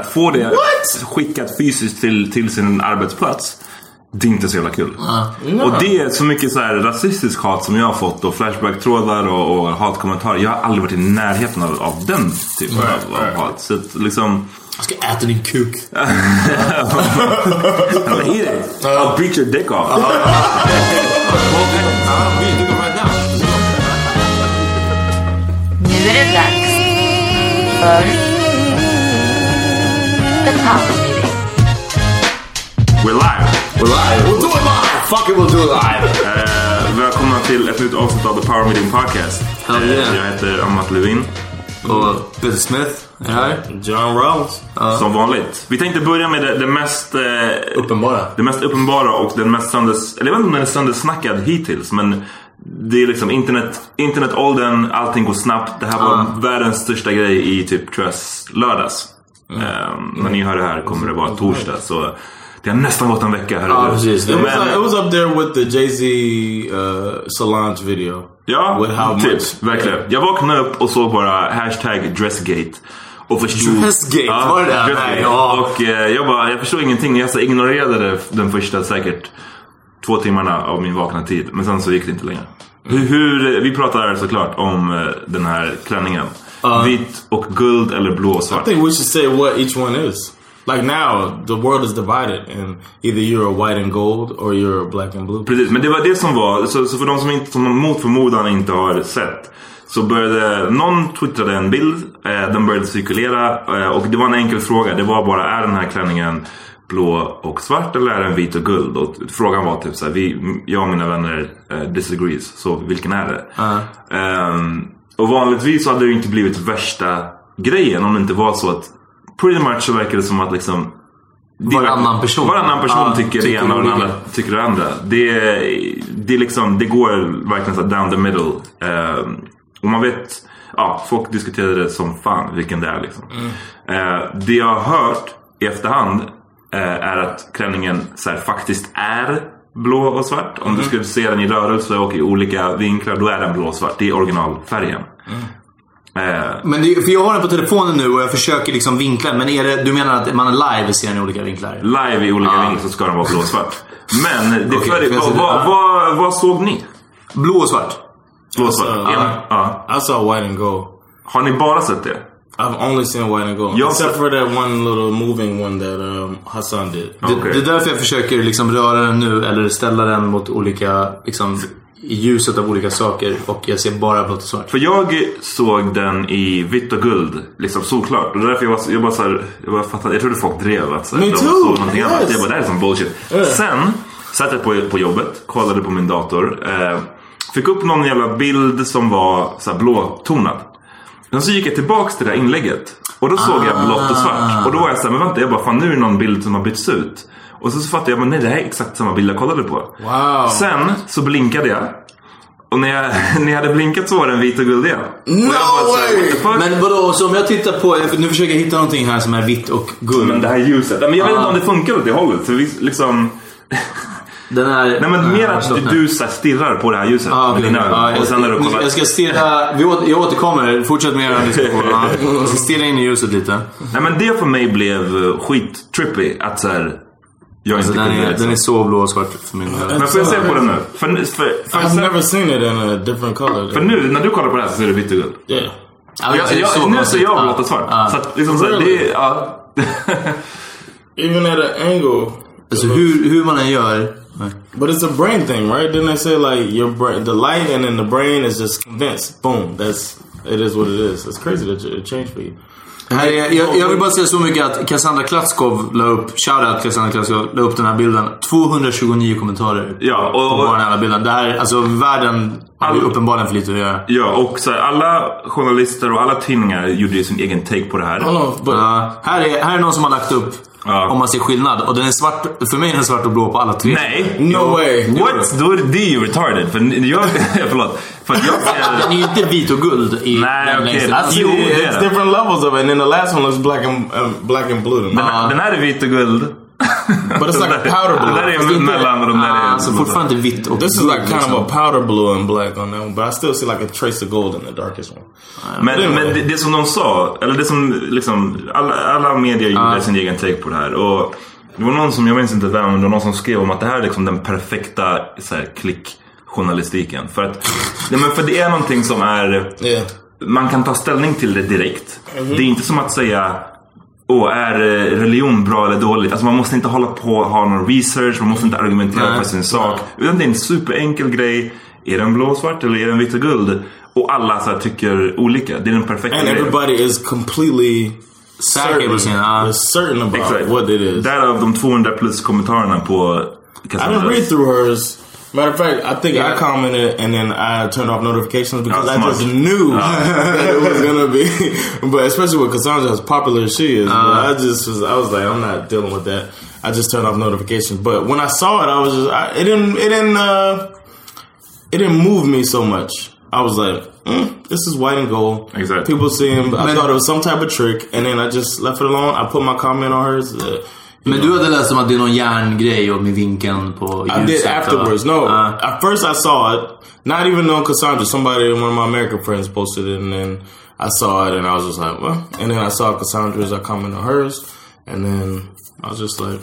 att få det skickat fysiskt till, till sin arbetsplats. Det är inte så jävla kul. Och det är så mycket så här rasistisk hat som jag har fått och flashback-trådar och, och hatkommentarer. Jag har aldrig varit i närheten av, av den typen av, av hat. Så att liksom... Jag ska äta din kuk. Eat it. I'll beat your dick off. Nu är det dags för The Power Meeting. We're live. We're live. We'll do it live! Fuck it, we'll do it live! Eh, välkomna till ett nytt avsnitt av The Power Meeting Podcast. Hell yeah. Eh, jag heter Amat Levin. Och Peter Smith är här. John Rollins. Som vanligt. Vi tänkte börja med det, det mest... Eh, Uppenbara. Det mest uppenbara och den mest söndags... Eller jag vet inte om den är sönderssnackad hittills men det är liksom internet, internetåldern, allting går snabbt. Det här var världens största grej i typ tror jag lördags. Mm. Ehm, när ni hör det här kommer det vara torsdag så det har nästan gått en vecka. Hörru Ja, precis. It was, Men- uh, it was up there with the Jay Z uh, Solange video. Ja, With how typ. much? Verkligen. Jag vaknade upp och såg bara hashtag dressgate. Och förstod... Dressgate, var det dressgate. Nej, ja. Och eh, jag bara, jag förstod ingenting. Jag så ignorerade den första säkert två timmarna av min vakna tid. Men sen så gick det inte längre. Hur, hur, vi pratar såklart om eh, den här klänningen. Vit och guld eller blå och I svart. think we should say what each one is. Like now, the world is divided, and either you're a white and gold or you're a black and blue. Precis, men det var det som var. Så, så för de som, inte, som mot förmodan inte har sett. Så började, någon twittrade en bild, eh, den började cirkulera eh, och det var en enkel fråga. Det var bara, är den här klänningen blå och svart eller är den vit och guld? Och frågan var typ såhär, vi, jag och mina vänner eh, disagrees, så vilken är det? Ehm, och vanligtvis hade det ju inte blivit värsta grejen om det inte var så att pretty much så verkar det som att liksom det Varannan person. Varannan person Ja, tycker det tycker ena och den andra tycker det andra. Det, det, är liksom, det går verkligen så down the middle. Ehm, och man vet, ja, folk diskuterar det som fan vilken det är liksom. Eh, det jag har hört i efterhand eh, är att klänningen så här, faktiskt är blå och svart. Om du skulle se den i rörelse och i olika vinklar, då är den blå och svart. Det är originalfärgen. Eh, Men det, för jag har den på telefonen nu och jag försöker liksom vinkla. Men är det, du menar att man live ser den i olika vinklar? live i olika Ah. vinklar så ska den vara blå och svart. Men det Okej, för, vad, vad, vad, vad såg ni? Blå och svart? Blå och svart? Alltså, Ja. ja. I saw white and gold. Har ni bara sett det? I've only seen white and gold, Yo, except for that one little moving one that um, Hassan did. Det, Okej. det är därför jag försöker liksom röra den nu eller ställa den mot olika, liksom, i ljuset av olika saker. Och jag ser bara blått och svart. För jag såg den i vitt och guld, liksom solklart. Och det är därför jag, var, jag bara så här, jag bara fattade, jag trodde folk drev att Me de too, såg någonting yes. annat. Jag bara, det här är som bullshit. Sen satt jag på, på jobbet, kollade på min dator. Eh, fick upp någon jävla bild som var så här blåtonad. Men så gick jag tillbaks till det här inlägget. Och då såg jag blått och svart. Och då var jag såhär, men vänta, jag bara, fan nu är det någon bild som har bytts ut. Och så, så fattade jag, men nej det här är exakt samma bild jag kollade på. Wow. Sen så blinkade jag. Och när jag, när jag hade blinkat så var den vit och guld igen. No så way! Men vadå, så om jag tittar på, nu försöker jag hitta någonting här som är vitt och guld. Men det här ljuset. Men jag vet inte om det funkar åt det hållet. För vi, liksom, Den är... nej men mer att du, du så här stirrar på det här ljuset Ja, med dina ögon. Och sen när du kollar. jag ska stirra, vi åter, jag återkommer, fortsätt med er diskussion. Ja. Jag ska stirra in i ljuset lite. Nej men det för mig blev eh, skit-trippy. Att så här, jag Alltså, inte den, kunde är, liksom. den är så blå och svart för min. Men får jag se på den nu? För, för, för, I've sen, never seen it in a different color. för nu när du kollar på det här så ser det vitt och guld. yeah. Ja, Jag, jag, så nu ser jag Ja. blått och svart. Ja. Så att, liksom, så här, det är... Ja. Even at an angle. Alltså hur, hur man än gör. Nej. But it's a brain thing, right? Didn't they say like your brain, the light, and then the brain is just convinced. Boom. That's it is what it is. It's crazy that it changed for you. Här är, jag, jag vill bara säga så mycket att Cassandra Klatskov la upp, shoutout Cassandra Klatskov, la upp den här bilden. 229 kommentarer Ja, och- på bara den här bilden. Det här, alltså världen ju uppenbarligen för lite att göra. Ja, och så här, alla journalister och alla tidningar gjorde ju sin egen take på det här. But Ja, här, är, här är någon som har lagt upp Ja. om man ser skillnad. Och den är svart, för mig är den svart och blå på alla tre. Nej! no way. What? Då är det ju retarded. För jag... förlåt. För jag Den ser... är ju inte vit och guld i Nej, den okej. längsta. Alltså, Jo, det är it's det. different levels of it, and then the last one looks black and uh, black and blue. Den, den här är vit och guld. But it's like a powder Det blue. där det är inte- mellan och de där Ah, är... Alltså fortfarande vitt och This is like kind liksom. of a powder blue and black on that one, but I still see like a trace of gold in the darkest one. Men, men det, det som de sa, eller det som liksom, alla, alla medier gjorde sin egen take på det här. Och det var någon som, jag minns inte vem, men det var någon som skrev om att det här är liksom den perfekta så här, klickjournalistiken. För att, ja, men för det är någonting som är, Yeah. man kan ta ställning till det direkt. Mhm. Det är inte som att säga Åh, är eh, religion bra eller dåligt? Alltså man måste inte hålla på och ha någon research, man måste inte argumentera Nej. för sin sak. Utan det är en superenkel grej. Är den blå, svart eller är den vitt och guld? Och alla så här, tycker olika. Det är den perfekta And grejen. everybody is completely certain, sin... ah. certain about Exakt. what it is. Därav de 200 plus kommentarerna på I Cassandra. didn't read through hers. Matter of fact, I think Yeah. I commented and then I turned off notifications because I just knew that it was gonna be. But especially with Cassandra, as popular as she is, but I just was. I was like, I'm not dealing with that. I just turned off notifications. But when I saw it, I was just. I, it didn't. It didn't. Uh, it didn't move me so much. I was like, mm, this is white and gold. Exactly. People see him. I thought it was some type of trick, and then I just left it alone. I put my comment on hers. Uh, you Men du hade läst om att det är någon järngrej och med vinkeln på I did ljuset, afterwards. No, Ah. at first I saw it. Not even knowing Cassandra. Somebody, one of my American friends, posted it, and then I saw it, and I was just like, well. And then I saw Cassandra's. I commented on hers, and then I was just like,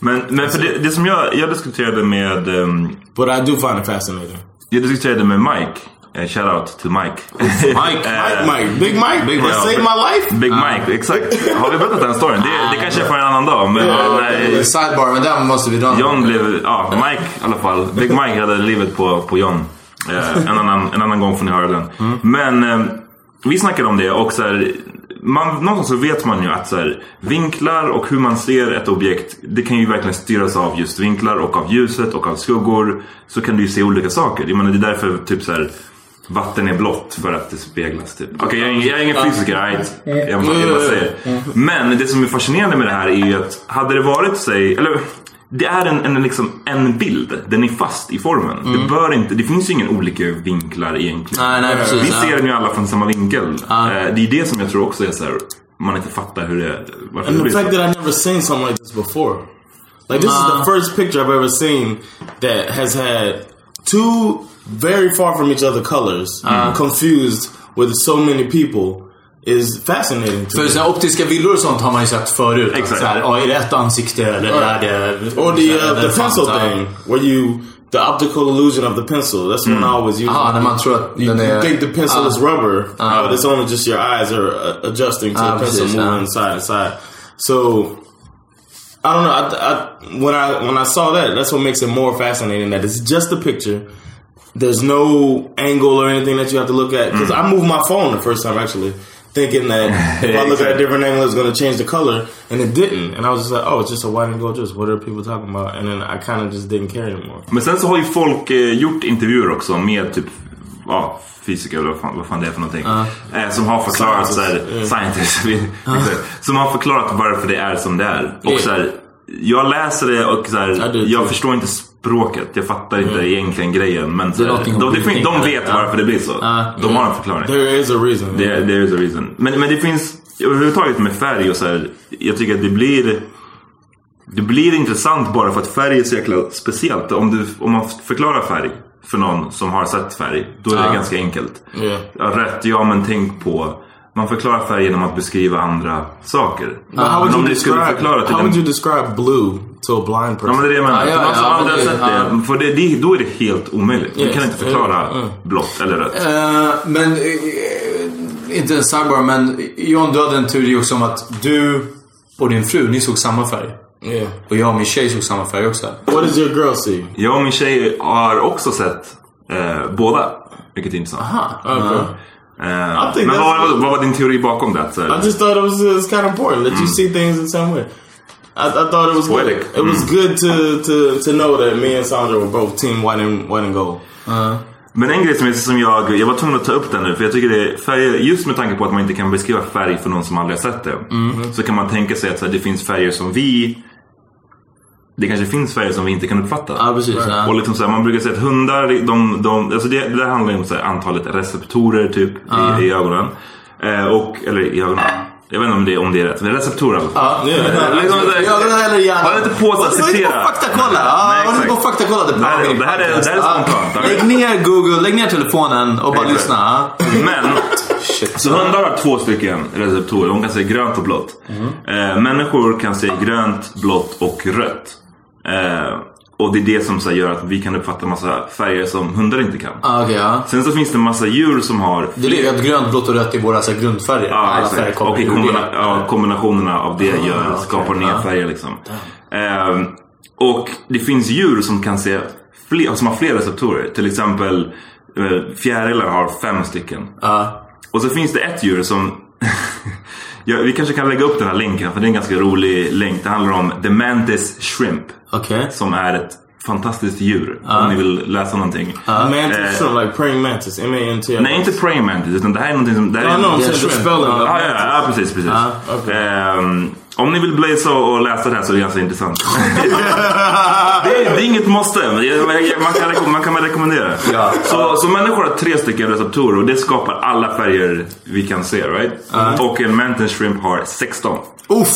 Men, men för det, det som jag, jag diskuterade med ehm, but I do find it fascinating. Jag diskuterade med Mike. Eh, shout out till Mike. Mike, Eh, Mike, Mike, Big Mike, Big that Mike. saved my life. Big Mike, exakt. Har vi berättat den storyn? Det, det kanske är för en annan dag. Men nej, Sidebar, men den måste vi dra. John blev, ja Mike i alla fall. Big Mike hade livet på, på John. Eh, en, annan, en annan gång får ni höra den. Men eh, vi snackade om det och så här, man, någonstans så vet man ju att så här, vinklar och hur man ser ett objekt Det kan ju verkligen styras av just vinklar och av ljuset och av skuggor. Så kan du ju se olika saker. Jag menar, det är därför typ så här, Vatten är blått för att det speglas typ. Okej, jag, är ingen- jag är ingen fysiker, right? jag, jag bara säger. Men det som är fascinerande med det här är ju att hade det varit, säg, eller det är en, en, liksom, en bild. Den är fast i formen. Det, bör inte, det finns ju ingen olika vinklar egentligen. Nej, nej, precis. Vi ser den ju alla från samma vinkel. Ja. Eh, Det är det som jag tror också är så här, man inte fattar hur det, varför det And the fact that I never seen something like this before. Like this is Nah. the first picture I've ever seen that has had two very far from each other colors confused with so many people is fascinating to För me. så här, optiska villor och sånt har man ju sett förut. Exakt. Så här, är det ett ansikte eller är det... Or the så här, uh, the pencil ja. thing where you the optical illusion of the pencil. That's when I always use. Aha, it. när man tror att You, den you är... think the pencil Ah. is rubber, but it's only just your eyes are uh, adjusting to Ah, the pencil precis, moving ja. side to side. So I don't know. I, I, when I when I saw that, that's what makes it more fascinating. That it's just a picture. There's no angle or anything that you have to look at. Because I moved my phone the first time actually, thinking that if I look at a different angle, it's going to change the color, and it didn't. And I was just like, oh, it's just a white and gold dress. What are people talking about? And then I kind of just didn't care anymore. Men sen så har ju folk eh, gjort intervjuer också med typ ja, fysiker eller vad fan, vad fan det är för någonting. Eh, som har förklarat så här, scientists, exakt. som har förklarat varför det är som det är. Och Yeah. så här, jag läser det och så här, Ja, du- jag förstår inte språket. Jag fattar inte egentligen grejen. Men så de, de tänka. vet varför det blir så. Ja. De har en förklaring. There is a reason. Det är, there is a reason. Men, men det finns överhuvudtaget med färg och så här. Jag tycker att det blir Det blir intressant bara för att färg är så jäkla speciellt. Om, du, om man förklarar färg för någon som har sett färg. Då är det Ja. ganska enkelt. Yeah. Rätt, ja men tänk på. Man förklarar färg genom att beskriva andra saker. But how Men om ni skulle förklara till How would you describe blue to a blind Ja men person? det är det jag menar. Ja, För någon som ja, aldrig har men sett det- det. För det, det, då är det helt omöjligt. Du Yes. kan inte förklara Mm. blått eller rött. Eh, men, eh, inte en sidebar, men John, du hade en teori också om att du och din fru, ni såg samma färg. Yeah. Och jag och min tjej såg samma färg också. What does your girl see? Jag och min tjej har också sett eh, båda. Vilket är intressant. Okay. Eh, think men that's- vad, vad, vad var din teori bakom det? Så, uh, I just thought it was, it was kind of important that you mm. see things the same way. I, I thought it was good. Poetic. It was mm. good to, to, to know that me and Sandra were both team white and white and gold. Uh-huh. Men en grej som, är, som jag, jag var tvungen att ta upp den nu för jag tycker det är färger, just med tanke på att man inte kan beskriva färg för någon som aldrig har sett det. Mm. Så kan man tänka sig att så här, det finns färger som vi det kanske finns färger som vi inte kan uppfatta. Ja, precis. Ja. Och liksom så här, man brukar säga att hundar, de, de, alltså det, det där handlar ju om så här, antalet receptorer typ i, i ögonen. Eh, och, eller i ögonen. Jag vet inte om det, om det är rätt, men receptor i alla fall. Ja, Liksom så här- Ja, det häller gärna. Har inte på att citera. på faktakolla. Ja, Nej, var inte på exakt. faktakolla. Det här är- det här är- det här är spontant. Ja. Lägg ner Google, lägg ner telefonen och bara lyssna. ja. Men, så hundar har två stycken receptorer. De kan se grönt och blått. Eh, människor kan se grönt, blått och rött. Eh, och det är det som så här, gör att vi kan uppfatta massa färger som hundar inte kan. Ah, okej, ja. Sen så finns det massa djur som har Det ligger att grönt, blått och rött är våra så här, grundfärger. Ja, Alla färger kommer Och kombina det. ja, kombinationerna av det gör, okej. skapar nya Ja. färger liksom. Ehm, och det finns djur som kan se fler, som har fler receptorer. Till exempel eh, fjärilar har fem stycken. Ja. Och så finns det ett djur som... ja, vi kanske kan lägga upp den här länken för det är en ganska rolig länk. Det handlar om The Mantis Shrimp. Okej. Som är ett fantastiskt djur. Om ni vill läsa någonting. Mantis, Eh, shrimp, like praying mantis. M-A-N-T. Nej, inte praying mantis. Utan det här är någonting som... Det här I är the shrimp. spelling. of Ja, ja, mantis. precis, precis. Ja, Ehm, om ni vill blaza och läsa det här så är det ganska intressant. det, är, det är inget måste, men det- man kan, man kan väl rekommendera. Ja. Så, så människor har tre stycken receptorer och det skapar alla färger vi kan se. Right? Och en mantis shrimp har 16. Uff!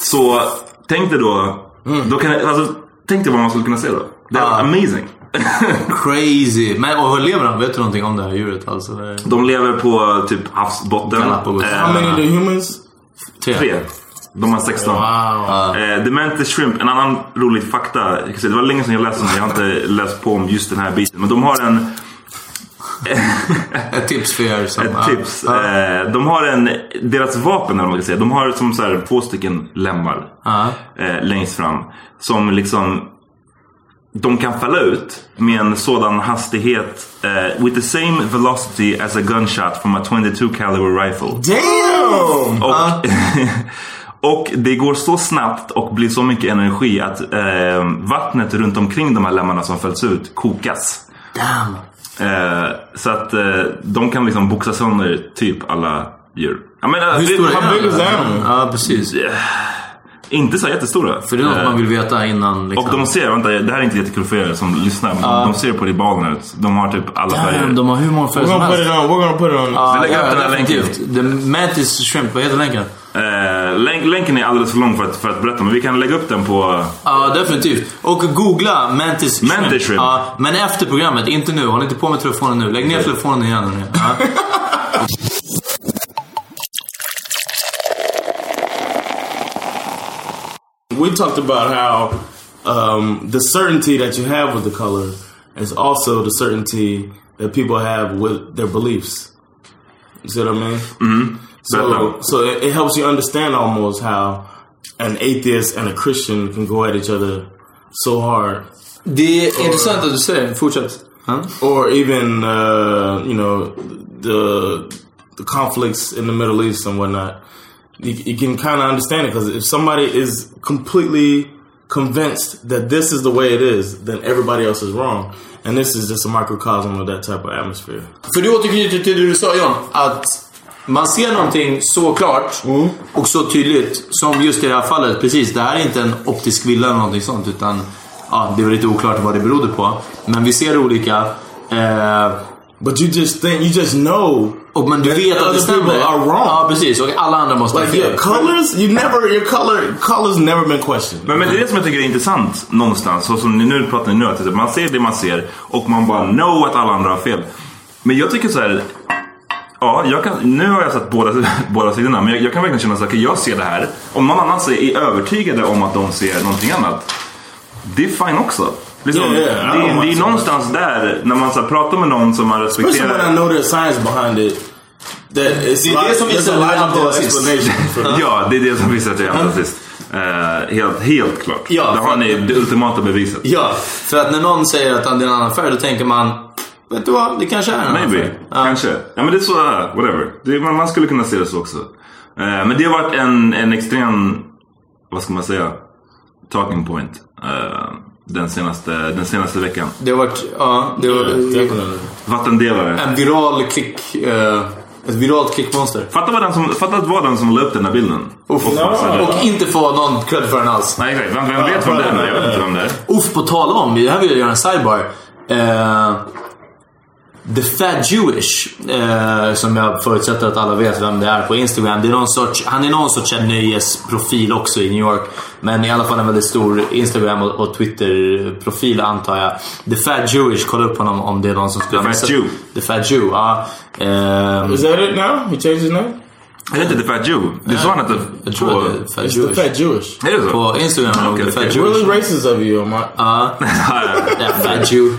Så tänk dig då, då kan, alltså, tänk dig vad man skulle kunna se då. Det är Ja. amazing. Crazy. Men och hur lever han? Vet du någonting om det här djuret? Alltså, det är De lever på typ havsbotten. Galapagos. How many are the humans? tre. tre. De har 16. Wow. Eh, The Mantis Shrimp, en annan rolig fakta. Det var länge sedan jag läste om det. Jag har inte läst på om just den här biten. Men de har en, Ett tips för er som... ett tips. Eh, de har en, deras vapen, eller man kan säga. De har som så här, två stycken lemmar eh, längst fram. Som liksom de kan falla ut med en sådan hastighet eh, with the same velocity as a gunshot from a 22 caliber rifle. Damn! Och, och det går så snabbt och blir så mycket energi att eh, vattnet runt omkring de här lemmarna som fälls ut kokas. Damn. Eh, så att eh, de kan liksom boxa sönder typ alla djur. Jag menar, Hur stora är de? Ja, precis. Inte så jättestora. För det är något man vill veta innan. Liksom. Och de ser, vänta det här är inte jättekul för er som lyssnar, men de ser på ribalerna ut. De har typ alla färger. De har hur många färger som helst. We're gonna put it on. Ja, lägger upp ja, den här länken. The Mantis Shrimp, vad heter länken? Eh, länk, länken är alldeles för lång för att, för att berätta, men vi kan lägga upp den på... Ja, definitivt. Och googla Mantis Shrimp. Mantis Shrimp. Ja, men efter programmet, inte nu. Håll inte på med telefonen nu. Lägg ner telefonen igen. We talked about how um, the certainty that you have with the color is also the certainty that people have with their beliefs. You see what I mean? Mm-hmm. So, Better. so it, it helps you understand almost how an atheist and a Christian can go at each other so hard, Det är intressant att du säger Fortsätt. Ja. or even uh, you know the the conflicts in the Middle East and whatnot. You, you can kind of understand it because if somebody is completely convinced that this is the way it is, then everybody else is wrong, and this is just a microcosm of that type of atmosphere. För du återknyter till det du sa John. Att man ser någonting så klart och så tydligt som just i det här fallet. Precis, det här är inte en optisk villa eller någonting sånt. Utan ja, det väl lite oklart vad det berodde på. Men vi ser olika. Eh, But you just think you just know. och men du vet att det stämmer. are wrong. Ja, precis. Och alla andra måste ha Like fel. your colors, you never your color colors never been questioned. Men, men det är det som jag tycker är intressant någonstans. Så som ni nu pratar ni nu, att man ser det man ser och man bara know att alla andra har fel. Men jag tycker så här. Ja, jag kan, nu har jag sett båda, båda sidorna, men jag, jag kan verkligen känna okej, jag ser det här. Om någon annan är övertygade om att de ser någonting annat. Det är fine också. Liksom, Yeah, yeah, det, det är någonstans där, när man så här, pratar med någon som man Especially when I respekterar. know science behind it. That it's Det är det som visar a hur han logical var sist. explanation for Ja, det är det som visar att jag är rasist. Uh, helt, helt klart. Ja, Där har ni det ultimata beviset. Ja, för att när någon säger att han är en annan färg, då tänker man... Vet du vad? Det kanske är en annan Maybe. färg. Ja. Kanske. Ja men det är så, uh, whatever. Det, man, man skulle kunna se det så också. Eh, men det har varit en, en extrem, vad ska man säga, talking point. eh, den, senaste, den senaste veckan. Det har varit... Ja, det var, Definitely. Vattendelare. en viral klick... eh, ett viralt klickmonster. Fatta, vad den som, fatta att det var den som la upp den här bilden. Uff, Och passade. och inte få någon cred för den alls. Nej exakt, vem, vem vet vem det är? Jag vet inte vem det är. Uff, på tal om, det här vill jag göra en sidebar. Eh, The Fat Jewish, eh, som jag förutsätter att alla vet vem det är på Instagram. Det är någon sorts, han är någon sorts nöjesprofil också i New York. Men i alla fall en väldigt stor Instagram och, och Twitter-profil antar jag. The Fat Jewish, kolla upp honom om det är någon som skulle The Fat Jew. The Fat Jew, ja. Ehm, Is that it now? He changed his name? Är det inte The Fat Jew? Det är så han heter jag tror det är Fat It's the Jewish. fat Jewish. Är det så? På Instagram är det nog Okej, The Fat okej. Jewish. Really racist of you, Omar. Ja. Yeah, fat Jew.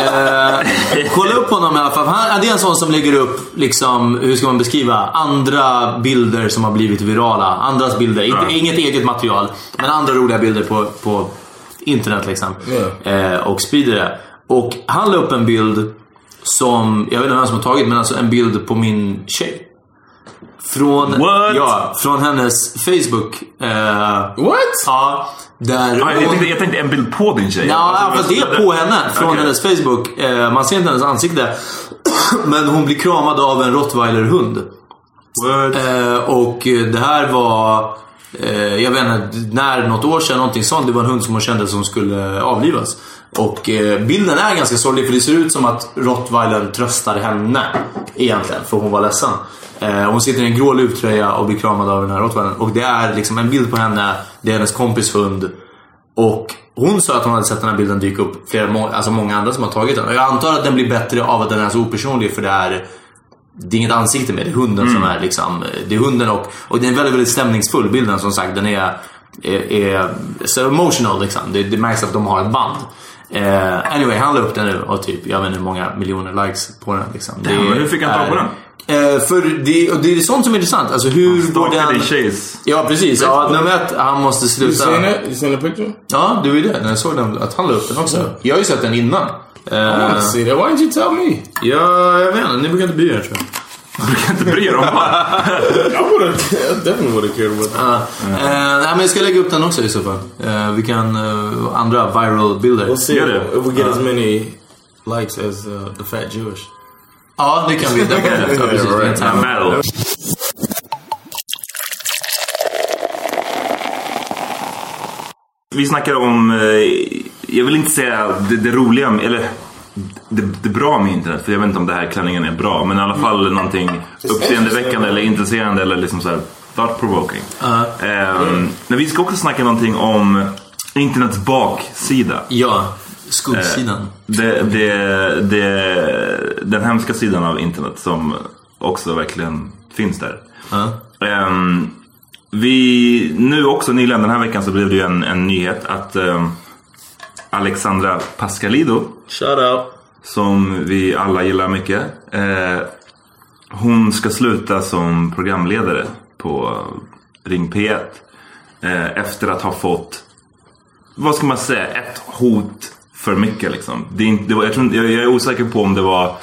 Eh, kolla upp honom i alla fall. Han, det är en sån som lägger upp, liksom, hur ska man beskriva, andra bilder som har blivit virala. Andras bilder. Inte, Ja. Inget eget material, men andra roliga bilder på, på internet liksom. Eh, och sprider det. Och han la upp en bild som, jag vet inte vem som har tagit, men alltså en bild på min tjej. Från, What? Ja, från hennes Facebook. Eh, What? ja, där Ja, jag, hon- tänkte, jag tänkte en bild på din tjej. Ja, Alltså, fast det är på henne från Okej. hennes Facebook. Eh, man ser inte hennes ansikte. Men hon blir kramad av en rottweilerhund. What? Eh, och det här var, eh, jag vet inte, när, något år sedan, någonting sånt. Det var en hund som hon kände som skulle avlivas. Och eh, bilden är ganska sorglig för det ser ut som att rottweilern tröstar henne. Egentligen, för hon var ledsen. Eh, hon sitter i en grå luvtröja och blir kramad av den här rottweilern. Och det är liksom en bild på henne, det är hennes kompis hund. Och hon sa att hon hade sett den här bilden dyka upp flera, må- alltså många andra som har tagit den. Och jag antar att den blir bättre av att den är så opersonlig för det är det är inget ansikte med, det är hunden som är liksom, det är hunden och, och det är väldigt, väldigt stämningsfull bilden som sagt. Den är, är, är så emotional liksom. Det, det märks att de har ett band. Eh, anyway, han la upp den nu och typ, jag vet inte hur många miljoner likes på den liksom. Det Ja, men hur fick han tag på den? Eh, för det, och det är sånt som är intressant. Alltså hur går den... tjejs. Ja precis, ja, nummer ett, han måste sluta... You seen the picture? Ja, det var ju det. När jag såg den, att han la upp den också. Jag har ju sett den innan. I want Eh, to see that. Why didn't you tell me? ja, jag vet inte. Ni brukar inte bry er tror jag. Du kan inte bry dig om would have cared about that. Uh, nej, men jag ska lägga upp den också i så fall. Eh, vi kan... eh, andra viral bilder. We'll see Gör if, we get as many likes as uh, the fat Jewish. Ja, det kan vi. Det kan vi. Ja, precis. Vi snackar om, eh, jag vill inte säga det, det roliga, eller det, det bra med internet. För jag vet inte om det här klänningen är bra. Men i alla fall någonting uppseendeväckande eller intresserande eller liksom så här thought provoking. Ehm, men vi ska också snacka någonting om internets baksida. Ja, skuggsidan. Det, det, det, den hemska sidan av internet som också verkligen finns där. Ja. Ehm, vi, nu också nyligen den här veckan så blev det ju en, en nyhet att ehm, Alexandra Pascalido, Shout out. som vi alla gillar mycket, eh, hon ska sluta som programledare på Ring P1. Eh, efter att ha fått, vad ska man säga, ett hot för mycket liksom. Det är inte, det var, jag, tror, jag, jag är osäker på om det var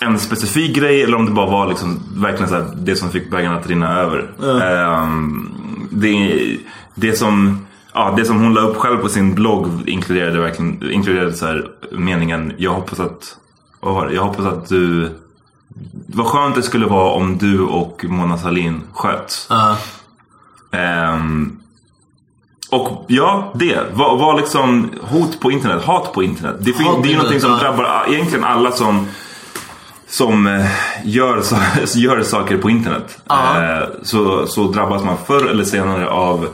en specifik grej eller om det bara var liksom verkligen så det som fick bägaren att rinna över. Ehm, det, det, som, ja, det som hon la upp själv på sin blogg inkluderade verkligen inkluderade så här, meningen Jag hoppas att vad var det? Jag hoppas att du Vad skönt det skulle vara om du och Mona Sahlin sköts. Ja. Ehm, och ja, det. Var, var liksom hot på internet, hat på internet. Det, fin- det är ju någonting som drabbar egentligen alla som som eh, gör, gör saker på internet. Ja. Eh, så, så drabbas man förr eller senare av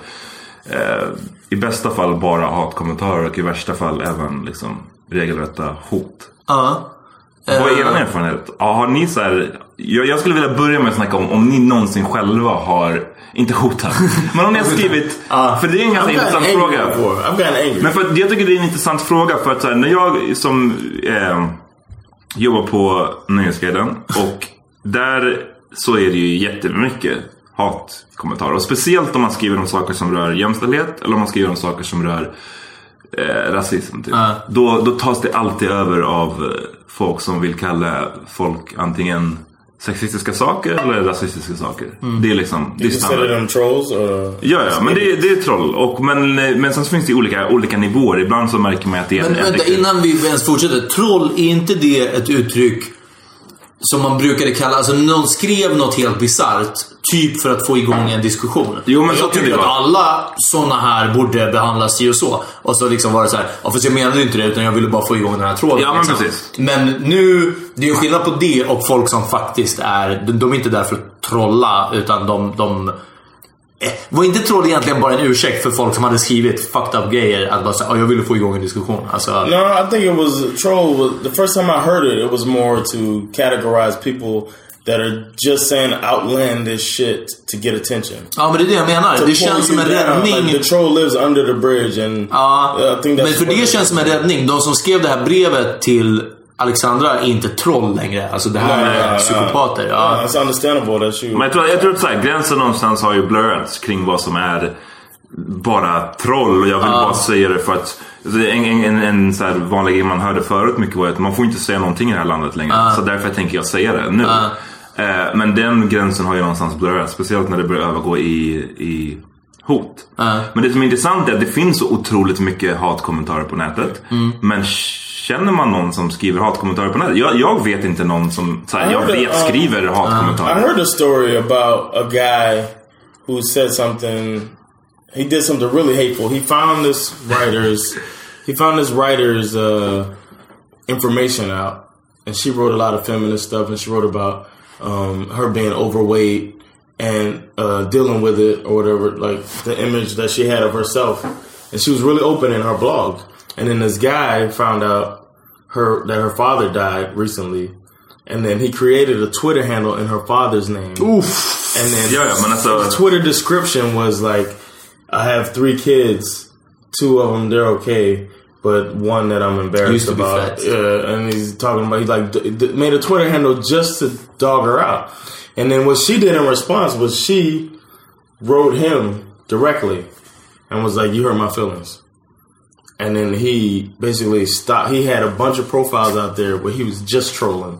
eh, i bästa fall bara hatkommentarer och i värsta fall även liksom regelrätta hot. Ja. Vad är er Eh, erfarenhet? Ja, har ni så här, jag, jag skulle vilja börja med att snacka om om ni någonsin själva har, inte hotat, men om ni har skrivit, för det är en ganska intressant fråga. Men för jag tycker det är en intressant fråga för att så här, när jag som eh, jobbar på Nöjesguiden och där så är det ju jättemycket hatkommentarer. Och speciellt om man skriver om saker som rör jämställdhet eller om man skriver om saker som rör eh, rasism. Typ. Ja. Då, då tas det alltid över av eh, folk som vill kalla folk antingen sexistiska saker eller rasistiska saker. Det är liksom, det är standard. trolls or Ja, ja, men det, det är troll. Och, men, men sen så finns det olika, olika nivåer. Ibland så märker man att det är Men en vänta, riktigt- innan vi ens fortsätter. Troll, är inte det ett uttryck som man brukade kalla, alltså någon skrev något helt bisarrt. Typ för att få igång en diskussion. Jo, men jag tycker att alla sådana här borde behandlas si och så. Och så liksom var det så här, ja, fast jag menade inte det utan jag ville bara få igång den här tråden. Ja, men liksom. precis. Men nu, det är ju skillnad på det och folk som faktiskt är, de, de är inte där för att trolla utan de, de var inte troll egentligen bara en ursäkt för folk som hade skrivit fucked up grejer? Att bara säga, "Ja, jag ville få igång en diskussion. Alltså, No, I think it was troll. Was, the first time I heard it, it was more to categorize people that are just saying outlandish shit to get attention. Ja, men det är det jag menar. To Det känns som en down. räddning. Like the troll lives under the bridge, and Ja, I think that's men för det känns som en räddning. De som skrev det här brevet till Alexandra är inte troll längre. Alltså det här no, är no. psykopater. Yeah, Ja. it's understandable that you. Men jag tror, jag tror att så här, gränsen någonstans har ju blurrats kring vad som är bara troll. Och jag vill bara säga det för att alltså, en, en, en, en så här vanlig grej man hörde förut mycket var att man får inte säga någonting i det här landet längre. Så därför tänker jag säga det nu. Eh, men den gränsen har ju någonstans blurrats. Speciellt när det börjar övergå i, i hot. Men det som är intressant är att det finns så otroligt mycket hatkommentarer på nätet. Men känner man någon som skriver hatkommentarer på nätet? Jag, jag vet inte någon som så här, jag vet um, skriver I heard a story about a guy who said something. He did something really hateful. He found this writer's. he found this writer's uh, information out, and she wrote a lot of feminist stuff. And she wrote about um, her being overweight and uh, dealing with it or whatever, like the image that she had of herself. And she was really open in her blog. And then this guy found out her that her father died recently, and then he created a Twitter handle in her father's name. Oof. And then Yeah, man, that's a- his Twitter description was like, "I have three kids. Two of them they're okay, but one that I'm embarrassed Used to be about." fat. Yeah, and he's talking about he like d- d- made a Twitter handle just to dog her out. And then what she did in response was she wrote him directly and was like, "You hurt my feelings." And then he basically stopped. He had a bunch of profiles out there where he was just trolling,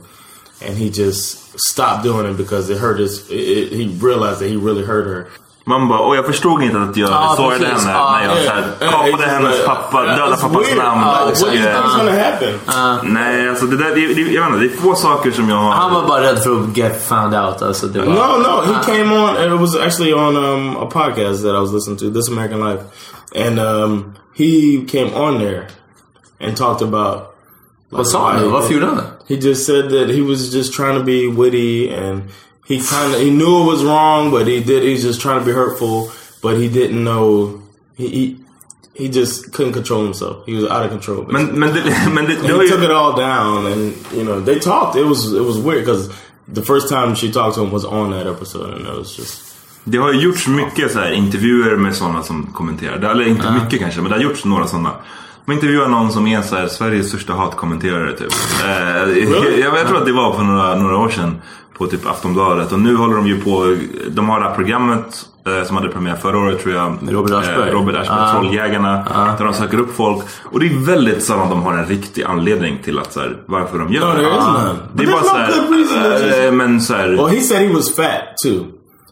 and he just stopped doing it because it hurt his. It, it, he realized that he really hurt her. Man bara, och jag förstod inte att jag Ja, sågade precis. henne Ja, när jag yeah. så här, Yeah, kapade it's hennes like- pappa, that's döda pappas weird. namn. Uh, och what do you is gonna happen? Nej, alltså det där, det, det, jag vet inte, det är få saker som jag har... Han var bara rädd för att get found out. Alltså, det var... No, no, he came on. and It was actually on um, a podcast that I was listening to, This American Life, and um, he came on there and talked about. Han? why- Varför gjorde han? He just said that he was just trying to be witty and he kind of he knew it was wrong, but he did. He was just trying to be hurtful, but he didn't know. He he, he just couldn't control himself. He was out of control. Men, men det, men det, det he took it all down, and you know they talked. It was it was weird because the first time she talked to him was on that episode, and it was just Det har ju gjorts mycket så här, intervjuer med sådana som kommenterar. Det- Eller inte mycket kanske, men det har gjorts några sådana. Man intervjuar någon som är så här, Sveriges största hatkommenterare typ. Eh, jag, jag tror att det var för några, några år sedan på typ Aftonbladet. Och nu håller de ju på, de har det här programmet eh, som hade premiär förra året tror jag. Med Robert Aschberg. Eh, Robert Aschberg, Ah. Trolljägarna. Där de söker upp folk. Och det är väldigt sällan de har en riktig anledning till att så här, varför de gör No, is none. Det är But bara there's så no good reason to just- här, eh, men så här, Well, he said he was fat too.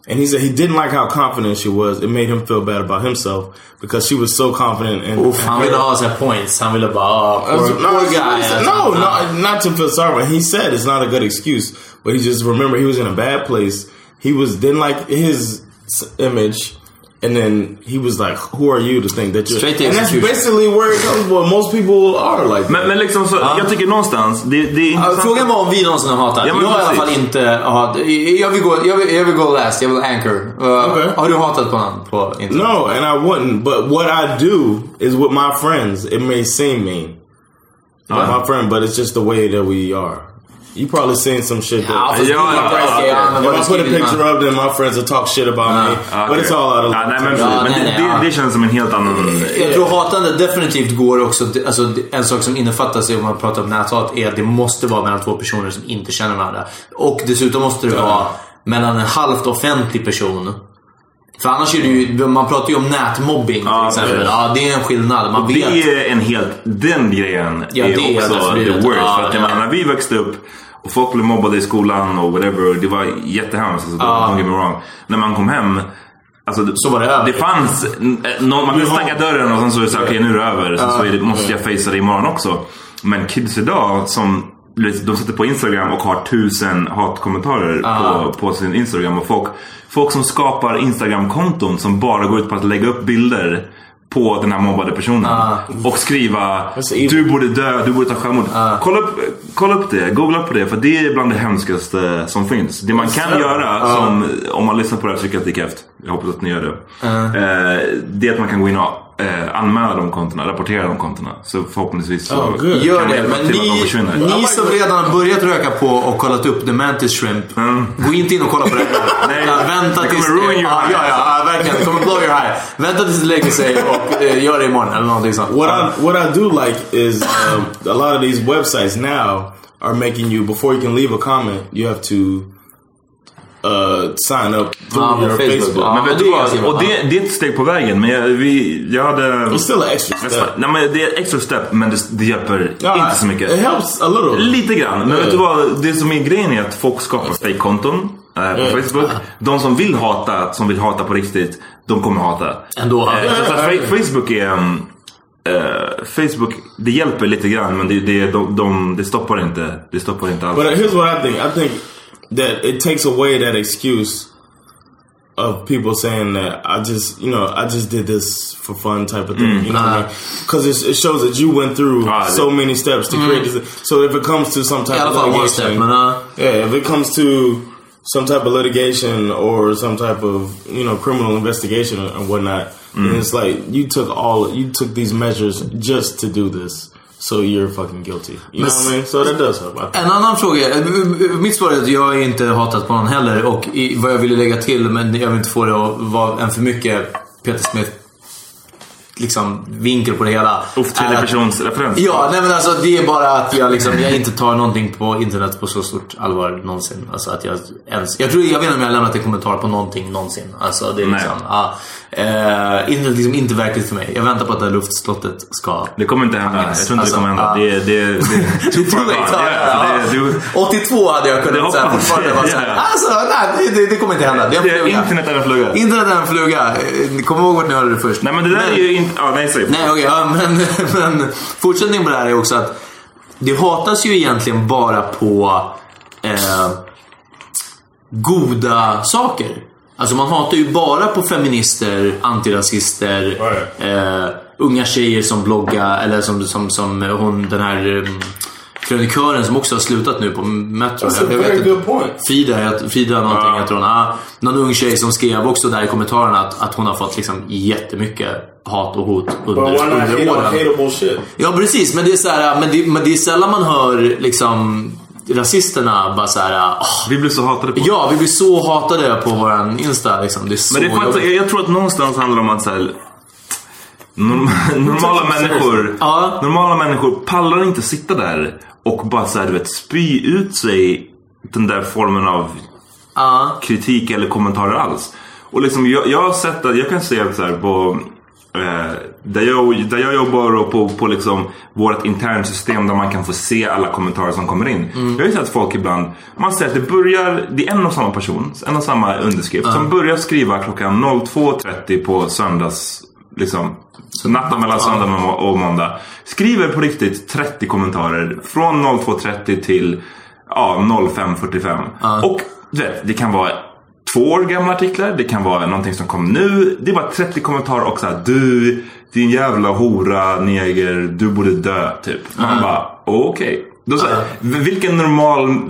And he said he didn't like how confident she was. It made him feel bad about himself because she was so confident. And, Uff, han and ville her- ha sina points. Han ville bara, ah, poor, That's- poor no, guy. said- no, no, not to feel sorry. But he said it's not a good excuse. But he just remember he was in a bad place. He was didn't like his image. And then he was like, "Who are you to think that you're?" Straight and that's basically where it comes. Well, most people are like. that. men, men liksom så, jag tycker någonstans, det, det är Ja, intressant. Frågan var om vi någonsin har hatat. Ja, jag har i alla precis. fall inte hat. Jag vill gå, jag vill, jag vill gå last. Jag vill anchor. Uh, Okej. Har du hatat på någon på internet? No, and I wouldn't. But what I do is with my friends. It may seem mean, my friend, but it's just the way that we are. You probably seen some shit that. Ja, älska, ja, men if I put a picture up, then my friends will talk shit about me. Ja, But okej. it's all out of. ja, nej, men, Ja, men nej, det, nej, ja. det, det känns som en helt annan... Jag tror hatande definitivt går också... Alltså, en sak som innefattas i om man pratar om näthat är att det måste vara mellan två personer som inte känner varandra. Och dessutom måste det vara mellan en halvt offentlig person. För annars är det ju... Man pratar ju om nätmobbing till Ja, exempel. precis. Ja, det är en skillnad. Man vet. Det är en helt... Den grejen Ja, är det är också the worst. ja, för att ja. när vi växte upp och folk blev mobbade i skolan och whatever. Det var jättehemskt. Alltså, Don't get me wrong. När man kom hem. Alltså, Så var det över. Det fanns... eh, Någon, man kunde stänga dörren och sen så är det så här, okej nu är det över. Sen så det, måste jag facea det imorgon också. Men kids idag som de sätter på Instagram och har tusen hatkommentarer på, på sin Instagram. Och folk, folk som skapar Instagram-konton som bara går ut på att lägga upp bilder på den här mobbade personen. Och skriva du borde dö, du borde ta självmord. Kolla, upp, kolla upp det, googla på det för det är bland det hemskaste som finns. Det man kan göra, som, om man lyssnar på det här kräft. Jag hoppas att ni gör det. Eh, det är att man kan gå in och eh, anmäla de kontona, rapportera de kontona. Så förhoppningsvis så Oh, good. Gör det, men att de ni, ni som redan har börjat röka på och kollat upp The Mantis Shrimp. Gå inte in och kolla på det. Nej, Ja, vänta det tills... kommer ruin your ja, ja, ja, verkligen. Det kommer blow your high. Vänta tills det lägger sig och eh, gör det imorgon eller någonting sånt. What I what I do like is um, a lot of these websites now are making you before you can leave a comment, you have to uh, sign up through Ah, your Facebook. Facebook. Ah. Men vet det du vad? Och det, det är ett steg på vägen. Men jag, vi, jag hade... It's still an extra step. nej men det är ett extra step men det, det hjälper Yeah, inte så mycket. It helps a little. Lite grann. Men Yeah. vet du vad? Det som är grejen är att folk skapar fake-konton eh, på Yeah. Facebook. De som vill hata, som vill hata på riktigt, de kommer hata. Ändå. Eh, så att fa- Facebook är... um, eh, Facebook, det hjälper lite grann men det, det, de, de, det stoppar inte. Det stoppar inte alls. But uh, here's what I think. I think that it takes away that excuse of people saying that I just, you know, I just did this for fun type of thing. You know I mean? Because it shows that you went through Ah, so many steps to create this. So if it comes to some type alla of litigation, step. Men, uh, yeah, if it comes to some type of litigation or some type of you know criminal investigation and whatnot, then it's like you took all you took these measures just to do this, so you're fucking guilty. You know what I mean? So that does help. En annan fråga. Mitt svar är att jag är inte hatat på någon heller. Och i, vad jag ville lägga till, men jag vill inte få det att vara en för mycket Peter Smith liksom, vinkel på det hela. Uff, referens. Ja, nej men alltså det är bara att jag liksom, jag inte tar någonting på internet på så stort allvar någonsin. Alltså att jag ens, jag tror, jag vet inte om jag har lämnat en kommentar på någonting någonsin. Alltså det är liksom, ja. Eh, internet är liksom inte verkligt för mig. Jag väntar på att det här luftslottet ska... Det kommer inte hända. Jag tror inte det kommer hända. Alltså, Det, det, det, Det det, ja. du, 82 hade jag kunnat säga fortfarande. jag. Bara så här, Ja, ja. alltså, nej, det, det, kommer inte hända. Det är en fluga. internet är en fluga. Internet är en fluga. Eh, Kom ihåg vart ni hörde det först. Nej men det där är ju Ja, nej, säg. Nej, okej. ja, men, men fortsättningen på det här är också att det hatas ju egentligen bara på eh, goda saker. Alltså man hatar ju bara på feminister, antirasister, eh, unga tjejer som bloggar, eller som, som, som hon den här um, krönikören som också har slutat nu på Metro. That's a Jag vet inte. Frida, Frida någonting heter hon. Ah, någon ung tjej som skrev också där i kommentarerna att, att hon har fått liksom jättemycket hat och hot under, under åren. Ja precis, men det är så här, men det, men det är sällan man hör liksom rasisterna bara så här. "Åh, Vi blir så hatade på. Ja, vi blir så hatade på våran Insta. Liksom. Det är så Men det är faktiskt, jag, jag tror att någonstans handlar det om att så här, norm, normala människor Ja. Normala människor pallar inte sitta där och bara så här, du vet, spy ut sig den där formen av Ja. kritik eller kommentarer alls. Och liksom, jag, jag har sett att, jag kan se så här på eh, där, jag, där jag jobbar på, på liksom vårt internsystem där man kan få se alla kommentarer som kommer in. Jag har ju sett folk ibland, man ser att det börjar, det är en och samma person, en och samma underskrift som börjar skriva klockan 02.30 på söndags, liksom natten mellan söndag och måndag. Skriver på riktigt 30 kommentarer från 02.30 till ja, 05.45. Och du vet, det kan vara två år gamla artiklar, det kan vara någonting som kom nu. Det bara 30 kommentarer och så här, du, din jävla hora, neger, du borde dö, typ. Man bara, okej. Då så här, Vilken normal...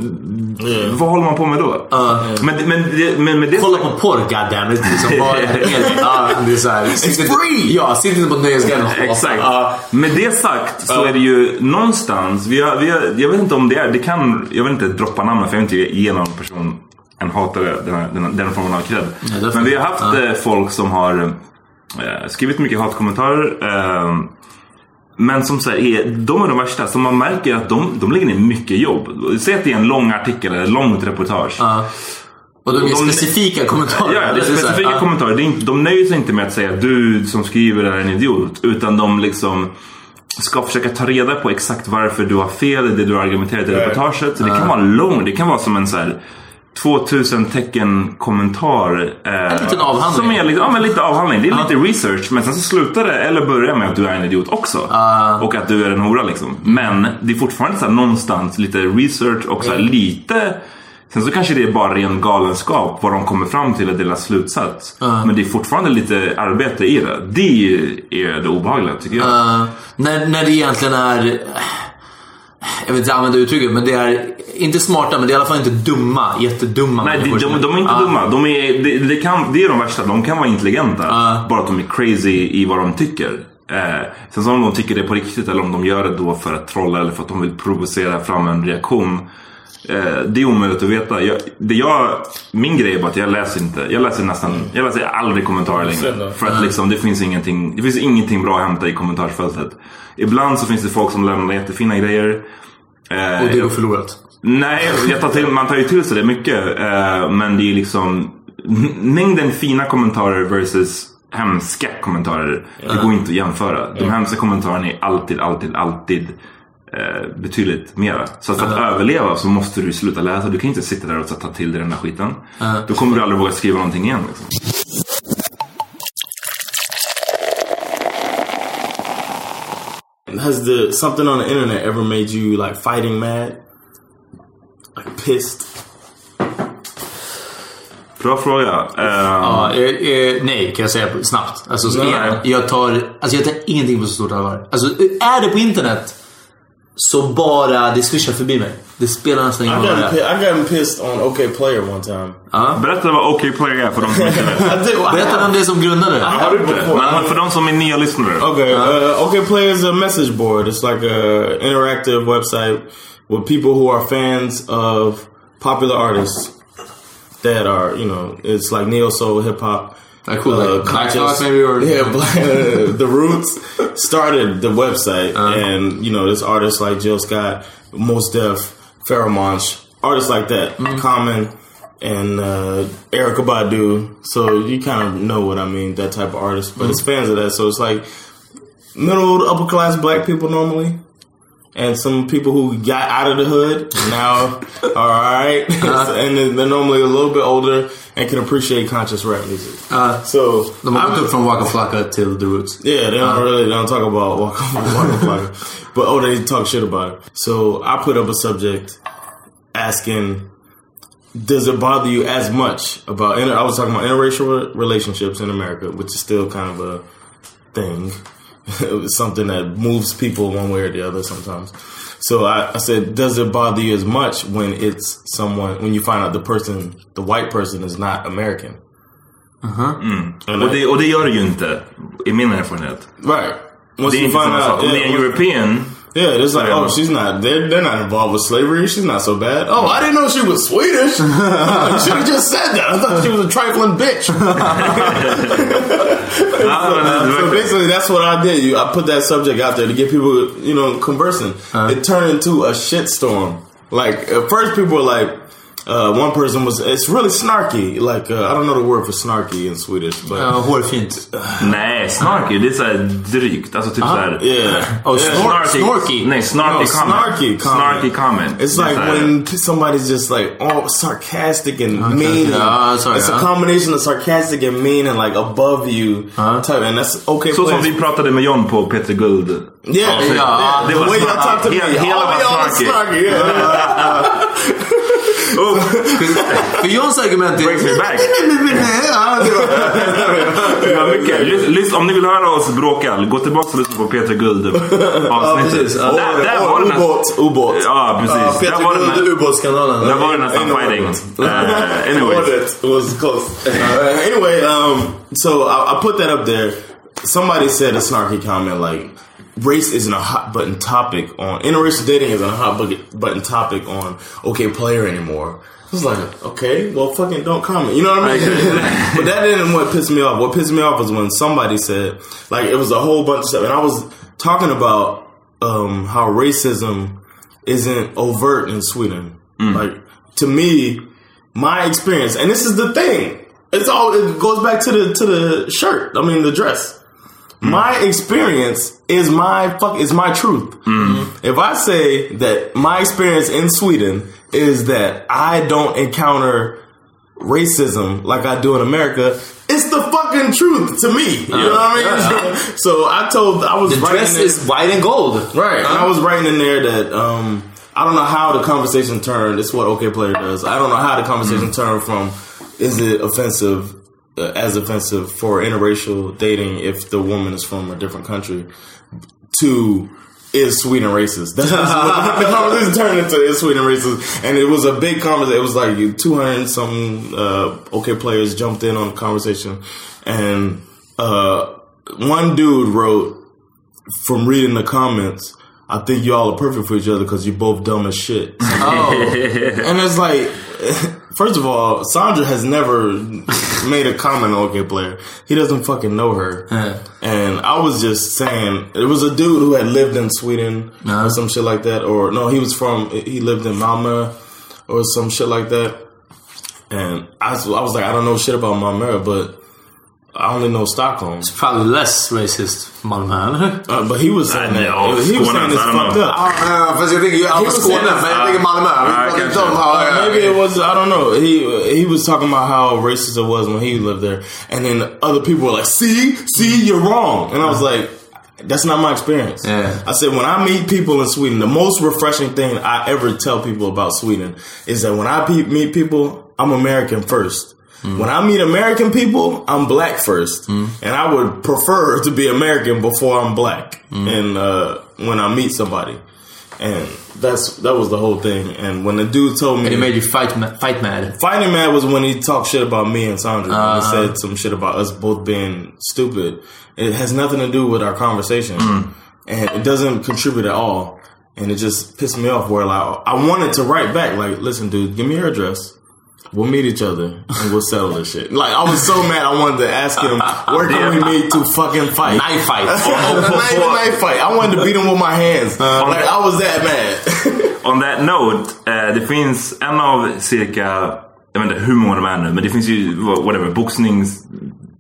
Vad håller man på med då? Men, men, det- men med det Kolla på porr, goddammit. Liksom, det är så här. Sitt inte- free! Ja, sitt inte på hata. Exakt. Ja. Med det sagt så är det ju någonstans, vi har, vi har, jag vet inte om det är, det kan, jag vill inte droppa namnet för jag vill inte ge någon person en hatare den, här, den, den formen av cred. definitivt. Men vi har haft eh, folk som har eh, skrivit mycket hatkommentarer. Eh, men som så här, är, de är de värsta. Så man märker att de, de lägger ner mycket jobb. Säg att det är en lång artikel eller ett långt reportage. Ja. Och de är de- specifika kommentarer. Ja, det är specifika ja. kommentarer. Det är inte, de nöjer sig inte med att säga du som skriver är en idiot. Utan de liksom ska försöka ta reda på exakt varför du har fel i det du har argumenterat i reportaget. Så det kan vara långt. Det kan vara som en så här 2000 tecken kommentar. Eh, en liten avhandling. Som är lite, ja, men lite avhandling. Det är lite research. Men sen så slutar det, eller börjar med att du är en idiot också. Och att du är en hora liksom. Men det är fortfarande så här, någonstans lite research och så här, lite Sen så kanske det är bara ren galenskap vad de kommer fram till är deras slutsats. Men det är fortfarande lite arbete i det. Det är det obehagliga tycker jag. Uh, när, när det egentligen är... Jag vill inte använda uttrycket, men det är inte smarta, men det är i alla fall inte dumma. Jättedumma Nej, de, de, de är inte Ja. dumma. De är, det, det, kan, det är de värsta. De kan vara intelligenta. Ja. Bara att de är crazy i vad de tycker. Eh, sen så om de tycker det på riktigt eller om de gör det då för att trolla eller för att de vill provocera fram en reaktion. Eh, det är omöjligt att veta. Jag, det jag, min grej är bara att jag läser inte. Jag läser nästan, jag läser aldrig kommentarer längre. För att liksom, det finns ingenting, det finns ingenting bra att hämta i kommentarsfältet. Ibland så finns det folk som lämnar jättefina grejer. Eh, Och det går förlorat. Nej, jag tar till, man tar ju till sig det mycket. Eh, men det är liksom mängden fina kommentarer versus hemska kommentarer. Det går inte att jämföra. De hemska kommentarerna är alltid, alltid, alltid eh, betydligt mera. Så att för att överleva så måste du sluta läsa. Du kan inte sitta där och ta till dig den där skiten. Då kommer du aldrig våga skriva någonting igen. Liksom. Has the something on the internet ever made you like fighting mad? Like pissed? Bra fråga. Eh, Ja, eh, eh, nej, kan jag säga snabbt. Alltså, igen, jag, tar, alltså, jag tar ingenting på så stort allvar. Alltså, är det på internet så bara det swishar förbi mig. Det spelar nästan I ingen got roll. I got pissed on OK Player one time. Berätta vad OK Player är för de som inte vet. Berätta vem det är som grundade det. Har du inte? Men för de som är nya lyssnare. Okay, uh, OK Player is a message board. It's like a interactive website with people who are fans of popular artists that are, you know, it's like neo soul, hip hop. Like who, like Black Thought maybe, or- yeah, Black, the Roots started the website, and you know, there's artists like Jill Scott, Mos Def, Monch, artists like that, Common, and uh, Erica Badu. So you kind of know what I mean, that type of artist. But it's fans of that, so it's like middle to upper class black people normally. And some people who got out of the hood now are alright. and then they're normally a little bit older and can appreciate conscious rap music. Uh, So har I'm- från Waka Flocka till The Roots. yeah, they don't really they don't talk about Waka Waka Flocka. but oh, they talk shit about it. So I put up a subject asking, does it bother you as much about? Inter- I was talking about interracial relationships in America, which is still kind of a thing. it's something that moves people one way or the other sometimes. So I, I said, does it bother you as much when it's someone when you find out the person, the white person, is not American? Uh-huh. Mm. And Och I- det, och det gör det ju inte. I min erfarenhet. Right. Once Det är you inte find samma sak. out, Om det är en yeah, European. Yeah, it's like, oh, she's not. They're they're not involved with slavery. She's not so bad. Oh, I didn't know she was Swedish. you should have just said that. I thought she was a trifling bitch. Det- so basically, that's what I did. You, I put that subject out there to get people, you know, conversing. It turned into a shitstorm. Like at first, people were like. Uh, one person was, it's really snarky. Like, uh, I don't know the word for snarky in Swedish, but Ja, hårfint. Nej, snarky. Det är såhär drygt. Alltså typ såhär... yeah. Oh, Yeah. snor- snorky. Nej, snarky No, comment. snarky comment. Snarky comment. It's Det like såhär- when p- somebody's just like all sarcastic and mean. Yeah, sorry, it's a combination of sarcastic and mean and like above you type, and that's okay. Så som players- vi pratade med John på Peter Guld. yeah, avsnitt. yeah, Det the var way y'all talk to me, Hela- hela all y'all snarky. snarky. Yeah. För Johns argument Brings me är... back. Ja, det var- Det var mycket. Lys, lys, om ni vill höra oss bråka, gå tillbaka och lyssna på Peter Guld avsnittet. precis. Ja. Där, där var det ubåt, ubåt. Ja, precis. Peter Guld, ubåtskanalen. där var det nästan fighting. Uh, anyways. It was close. Anyway, um, so I, I put that up there. Somebody said a snarky comment like, "Race isn't a hot button topic on interracial dating isn't a hot button topic on OK Player anymore." I was like, "Okay, well, fucking don't comment." You know what I mean? but that didn't what pissed me off. What pissed me off was when somebody said, like, it was a whole bunch of stuff, and I was talking about um, how racism isn't overt in Sweden. Like to me, my experience, and this is the thing. It's all it goes back to the to the shirt. I mean the dress. My experience is my fuck is my truth. If I say that my experience in Sweden is that I don't encounter racism like I do in America, it's the fucking truth to me. You know what I mean? so I told I was The writing dress it- is white and gold. Right. And I was writing in there that um, I don't know how the conversation turned. It's what OK Player does. I don't know how the conversation turned from is it offensive, uh, as offensive for interracial dating if the woman is from a different country to is Sweden racist? That's what the conversation turned into is Sweden racist, and it was a big conversation. It was like two hundred some uh, OK players jumped in on the conversation, and uh, one dude wrote from reading the comments, I think y'all are perfect for each other because you're both dumb as shit. Oh. and it's like, first of all, Sandra has never made a comment on OK Player. He doesn't fucking know her. And I was just saying, it was a dude who had lived in Sweden uh-huh. or some shit like that. Or no, he was from, he lived in Malmö or some shit like that. And I was, I was like, I don't know shit about Malmö, but I only know Stockholm. It's probably less racist Malmö, eller? Uh, but he was saying that. ja, he was Skåne, saying it's I don't fucked know. up. Ja, fast jag tänker ju alla was Skåne, saying- men jag tänker Malmö. Maybe it was I don't know. He he was talking about how racist it was when he lived there, and then other people were like, "See, see, you're wrong," and I was like. That's not my experience. Yeah. I said when I meet people in Sweden, the most refreshing thing I ever tell people about Sweden is that when I pe- meet people, I'm American first. When I meet American people, I'm black first, and I would prefer to be American before I'm black. And uh, when I meet somebody, and that's that was the whole thing. And when the dude told me And it made you fight, ma- fight mad. Fighting mad was when he talked shit about me and Sandra. and Uh-huh. he said some shit about us both being stupid. It has nothing to do with our conversation, and it doesn't contribute at all. And it just pissed me off. Where like I wanted to write back, like, listen, dude, give me your address. We'll meet each other and we'll settle this shit. Like I was so mad, I wanted to ask him where can we meet to fucking fight. Knife fight. Not even knife fight. I wanted to beat him with my hands. Uh-huh. like I was that mad. On that note, eh, det finns en av cirka, jag vet inte hur många de är nu, men det finns ju whatever, boxnings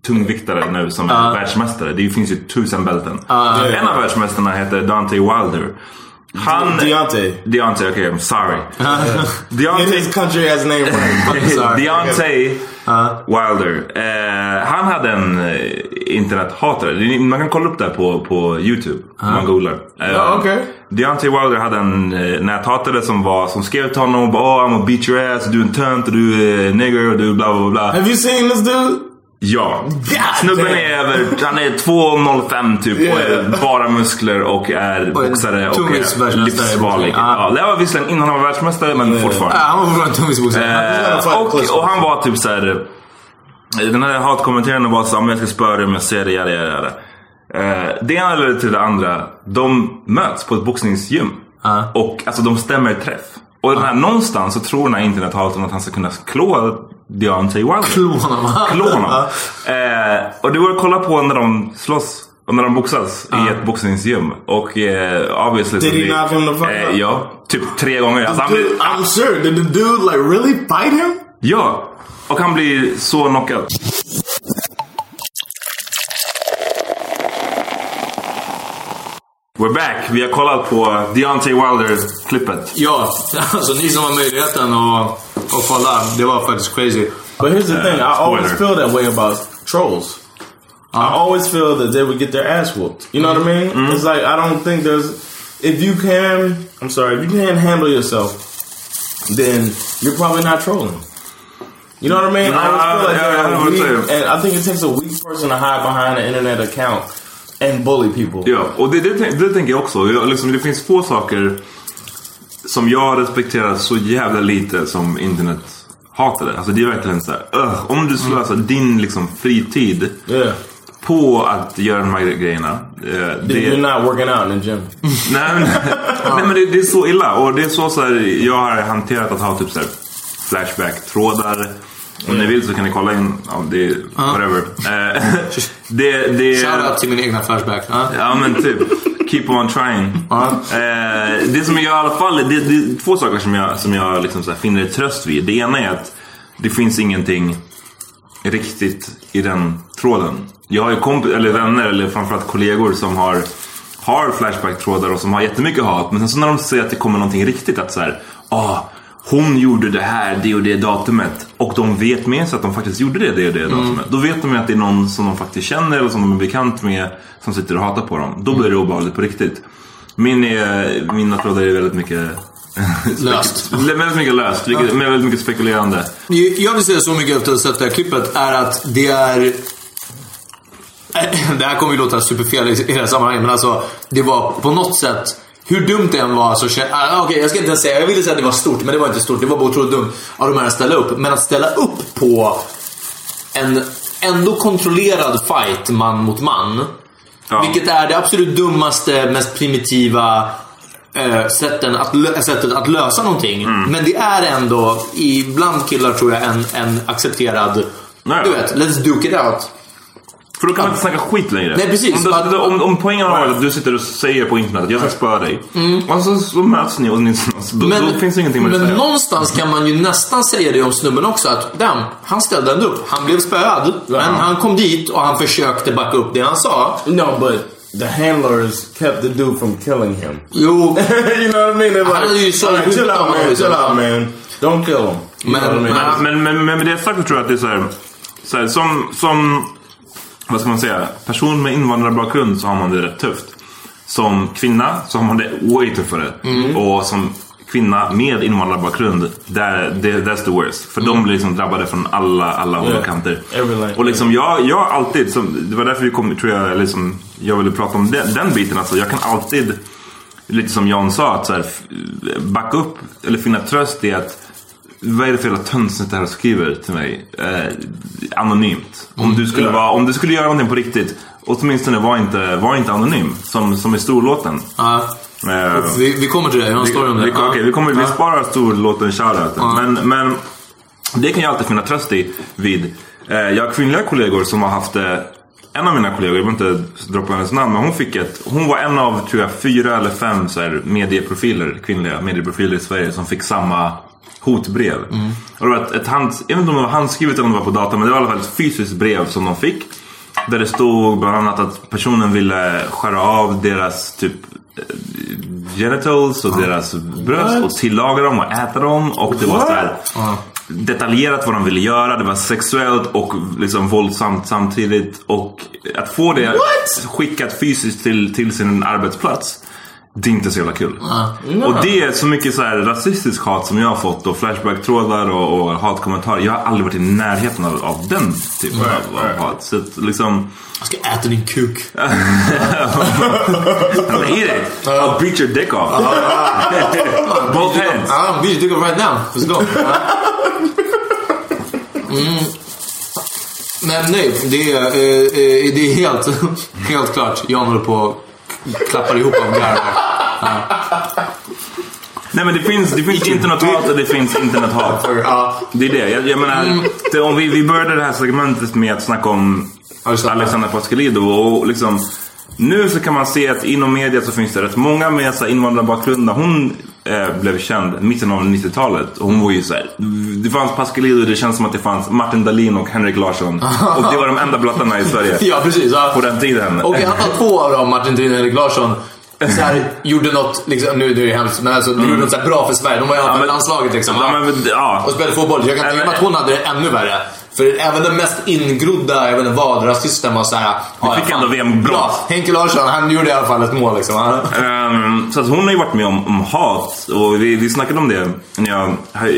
tungviktare nu som är världsmästare. Det finns ju tusen bälten. Uh. En av världsmästarna heter Dante Wilder. Han... Deontay. Deontay, okej, I'm sorry. In Deontay, his country has name right. Deontay Wilder. Eh, han hade en eh, internethatare. Man kan kolla upp det här på, på Youtube. Om man googlar. Eh, Ja, okej. Deontay Wilder hade en eh, näthatare som, var, som skrev till honom och bara oh, I'm gonna beat your ass, du är en tönt och du är nigger och du bla bla bla. Have you seen this dude? Ja. God Snubben är över, han är 2,05 typ och Yeah. är bara muskler och är Och boxare och tungisvärldsmästare är livsfarlig. boxning. Ja. Det var visserligen innan han var världsmästare men fortfarande. Ja, han var tungisboxare. Eh, och, och han var typ såhär... Den här hatkommenteraren var såhär, "Men jag ska spöra dig om jag ser det, jada jada. Eh, det ena ledde till det andra. De möts på ett boxningsgym. Ja. Och alltså de stämmer träff. Och den här, någonstans så tror den här internethataren att han ska kunna klå Deontay Wilder. Honom. Klå honom. Eh, och det går att kolla på när de slåss. Och när de boxas i ett boxningsgym. Och eh, obviously Did he knock him the fuck eh? Ja, typ tre gånger. Alltså, han blir, Dude, I'm sure. Did the dude like really fight him? Ja, och han blir så knockad. We're back. Vi har kollat på Deontay Wilder-klippet. Ja, alltså ni som har möjligheten att, att kolla. Det var faktiskt crazy. But here's the thing. I always feel that way about trolls. I always feel that they would get their ass whooped. You know what I mean? It's like I don't think there's. If you can, I'm sorry. If you can't handle yourself, then you're probably not trolling. You know what I mean? I always feel like Yeah, they're I know what weak, and I think it takes a weak person to hide behind an internet account and bully people. Ja, och det, det, det tänker jag också. Jag, liksom, det finns få saker som jag respekterar så jävla lite som internethatare. Alltså det är verkligen så här, "Ugh, om du slösar din liksom, fritid Yeah. på att göra de här grejerna. You're det, not working out in gym. Nej men, nej, men det, det är så illa. Och det är så, så här, jag har hanterat att ha typ så här Flashback-trådar. Om ni vill så kan ni kolla in. Ja, det är whatever. Eh, det, det, Shoutout till min egna Flashback. Ja. Ja men typ. Keep on trying. Eh, det som jag i alla fall, det, det är två saker som jag, som jag liksom så finner tröst vid. Det ena är att det finns ingenting riktigt i den tråden. Jag har ju komp- eller vänner, eller framförallt kollegor som har, har Flashback-trådar och som har jättemycket hat. Men sen så när de ser att det kommer någonting riktigt, att så här, ah, hon gjorde det här, det och det datumet. Och de vet med sig att de faktiskt gjorde det, det och det datumet. Då vet de ju att det är någon som de faktiskt känner eller som de är bekant med som sitter och hatar på dem. Då blir det obehagligt på riktigt. Min är, mina trådar är väldigt mycket Löst. väldigt mycket löst, vilket- väldigt mycket spekulerande. Jag vill säga så mycket efter att ha sett det här klippet är att det är... Det här kommer ju låta superfel i i det här sammanhanget men alltså det var på något sätt hur dumt det än var så kände ah, Okej, jag ska inte ens säga. Jag ville säga att det var stort, men det var inte stort. Det var bara otroligt dumt av de här att ställa upp. Men att ställa upp på en ändå kontrollerad fight man mot man. Ja. Vilket är det absolut dummaste, mest primitiva eh, sätten att, sättet att lösa någonting. Mm. Men det är ändå, ibland killar tror jag, en, en accepterad... Nej. Du vet, let's duke it out. För då kan man inte snacka skit längre. Nej, precis. Om, du, om, om poängen har varit att du sitter och säger på internet att jag ska spöa dig. Och så, så möts ni och ni då, då finns det ingenting mer att men säga. någonstans kan man ju nästan säga det om snubben också. Att damn, han ställde ändå upp. Han blev spöad. Men han kom dit och han försökte backa upp det han sa. No, but the handlers kept the dude from killing him. Jo, you know what I mean? They're like, så "All right, chill out, man. Chill liksom. out, man. Don't kill him. Men- I mean? Men, men, men, men med det sagt så tror jag att det är så här, så här som, som, vad ska man säga, person med invandrarbakgrund så har man det rätt tufft. Som kvinna så har man det way tuffare. Och som kvinna med invandrarbakgrund, där, det, that's the worst. För de blir liksom drabbade från alla, alla håll Yeah. kanter. Och liksom jag, jag alltid, som, det var därför vi kom, tror jag, liksom, jag ville prata om den, den biten. Alltså, jag kan alltid, lite som Jan sa, att så här, backa upp eller finna tröst i att vad är det för jävla töntigt det här skriver till mig? Eh, anonymt. Om, du skulle Ja. vara, om du skulle göra någonting på riktigt, åtminstone var inte, var inte anonym. Som, som i storlåten. ja, Eh, vi, vi kommer till det. Jag har en story om det. vi, Ja. okej, vi, kommer, vi Ja. sparar storlåten shoutouten. Men, men det kan jag alltid finna tröst i vid. Eh, jag har kvinnliga kollegor som har haft eh, en av mina kollegor, jag vill inte droppa hennes namn, men hon fick ett, hon var en av tror jag fyra eller fem så här, medieprofiler, kvinnliga medieprofiler i Sverige som fick samma hotbrev. Och det var ett, ett hand, jag vet inte om det var handskrivet eller om det var på data, men det var i alla fall ett fysiskt brev som de fick. Där det stod bland annat att personen ville skära av deras typ eh, genitals och deras bröst och tillaga dem och äta dem. Och det var så här detaljerat vad de ville göra. Det var sexuellt och liksom våldsamt samtidigt. Och att få det skickat fysiskt till, till sin arbetsplats. Det är inte så jävla kul. Och det är så mycket så här rasistisk hat som jag har fått och flashback-trådar och, och hatkommentarer. Jag har aldrig varit i närheten av, av den typen av, av hat. Så att liksom... Jag ska äta din kuk. Eat it! I'll beat your dick off. Both hands. Ja, vi tycker right now. Let's go. Mm. Men nej, det är, eh, eh, det är helt, helt klart. Jan håller på klappar ihop av garv. Nej men det finns, det finns internethat och det finns internethat. Ja. Det är det. Jag, jag menar, det, om vi, vi började det här segmentet med att snacka om Ja. Alexandra Pascalidou och liksom nu så kan man se att inom media så finns det rätt många med invandrarbakgrund. Hon eh, blev känd, mitten av 90-talet, och hon var ju så här, Det fanns Pascalidou, det känns som att det fanns Martin Dahlin och Henrik Larsson. Och det var de enda blattarna i Sverige. Ja, precis. Ja. På den tiden. Och alla fall två av dem, Martin Thrin och Erik Larsson, så här, gjorde något, liksom, nu nu är det hemskt, men alltså, de gjorde något så bra för Sverige. De var i alla fall Mm. Ja, landslaget liksom. Ja, men, ja. Och spelade fotboll. Jag kan tänka mig att hon hade det ännu värre. För även den mest ingrodda, jag vet inte vad, rasisten var såhär... ja, fick ändå VM-brons. Henke Larsson, han gjorde i alla fall ett mål liksom. Ehm, så att hon har ju varit med om, om hat och vi, vi snackade om det när jag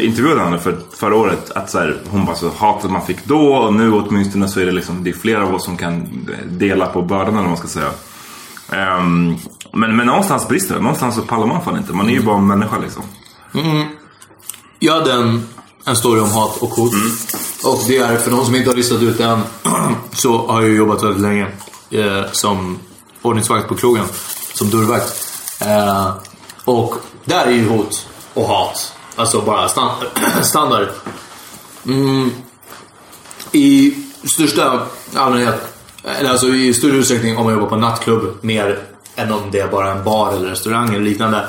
intervjuade henne för, förra året. Att så här, hon bara så hatet man fick då och nu åtminstone så är det liksom det är flera av oss som kan dela på bördan eller vad man ska säga. Ehm, men, men någonstans brister det. Någonstans så pallar man fan inte. Man är ju bara en människa liksom. Jag hade en, en story om hat och hot. Och det är, för de som inte har listat ut än, så har jag jobbat väldigt länge eh, som ordningsvakt på krogen. Som dörrvakt. Eh, och där är ju hot och hat. Alltså bara stan standard. Mm, I största allmänhet, eller alltså i större utsträckning om man jobbar på nattklubb mer än om det är bara en bar eller restaurang eller liknande.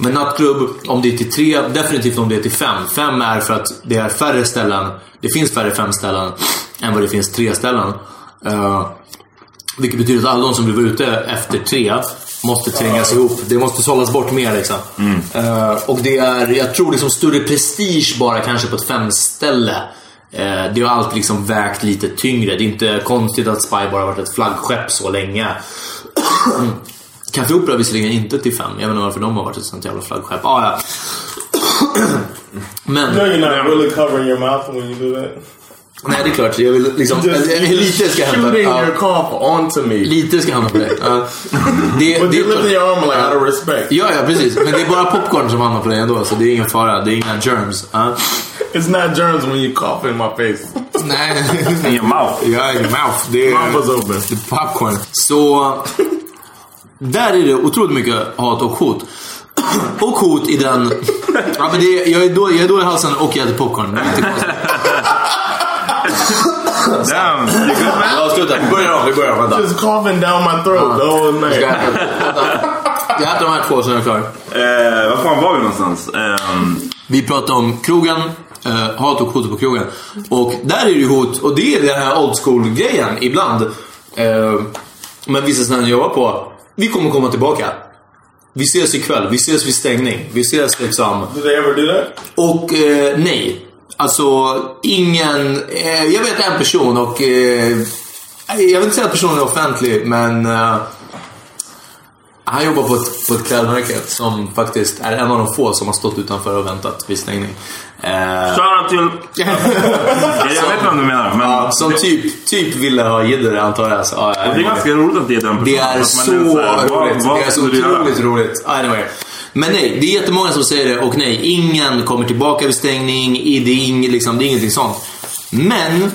Men nattklubb, om det är till tre, definitivt om det är till fem. Fem är för att det är färre ställen. Det finns färre fem ställen. än vad det finns tre ställen. Eh, vilket betyder att alla de som vill vara ute efter tre måste trängas ihop. Det måste sållas bort mer liksom. Eh, och det är, jag tror liksom större prestige bara kanske på ett femställe. Uh, det har alltid liksom vägt lite tyngre. Det är inte konstigt att Spy bara varit ett flaggskepp så länge. Café Opera visserligen inte till fem. Jag vet inte varför de har varit ett sånt jävla flaggskepp. Ah, ja. Men... No, you're not really covering your mouth when you do that. Nej, det är klart. Jag vill liksom... Just lite ska hända. shooting your cough onto me. lite ska hamna på det. Ja. det, But det klart. lifting your arm like out of respect. Ja, ja, precis. Men det är bara popcorn som hamnar på det ändå, så det är ingen fara. Det är inga germs. Ja. It's not germs when you cough in my face. Nej. In your mouth. Ja, in your mouth. Det är, Mouth was open. det är popcorn. Så... Där är det otroligt mycket hat och hot. Och hot i den... Ja, men det, jag, är då, jag är då i halsen och jag äter popcorn. Det är inte konstigt. Damn, you good man? Ja, sluta. Vi börjar om. Vi börjar om. Vänta. Just coughing down my throat the whole night. Jag äter de här två så är jag klar. Eh, vad fan var vi någonstans? Ehm, Vi pratar om krogen, eh, hat och hot på krogen. Och där är det ju hot, och det är den här old school-grejen ibland. Eh, men vissa ställen jag jobbar på, vi kommer komma tillbaka. Vi ses ikväll, vi ses vid stängning. Vi ses liksom... Did they ever do that? Och eh, nej. Alltså, ingen... Eh, jag vet en person och... Eh, jag vill inte säga att personen är offentlig, men... Eh, han jobbar på ett, på ett klädmärke som faktiskt är en av de få som har stått utanför och väntat vid stängning. Eh, Shoutout till... jag vet vad du menar, men... ja, som typ, typ ville ha jidder antar jag. Så, ja, det är ganska roligt att det är den personen. det är så roligt. det är så otroligt roligt. Anyway. Men nej, det är jättemånga som säger det och nej, ingen kommer tillbaka vid stängning. Det är, ing, liksom, det är ingenting sånt. Men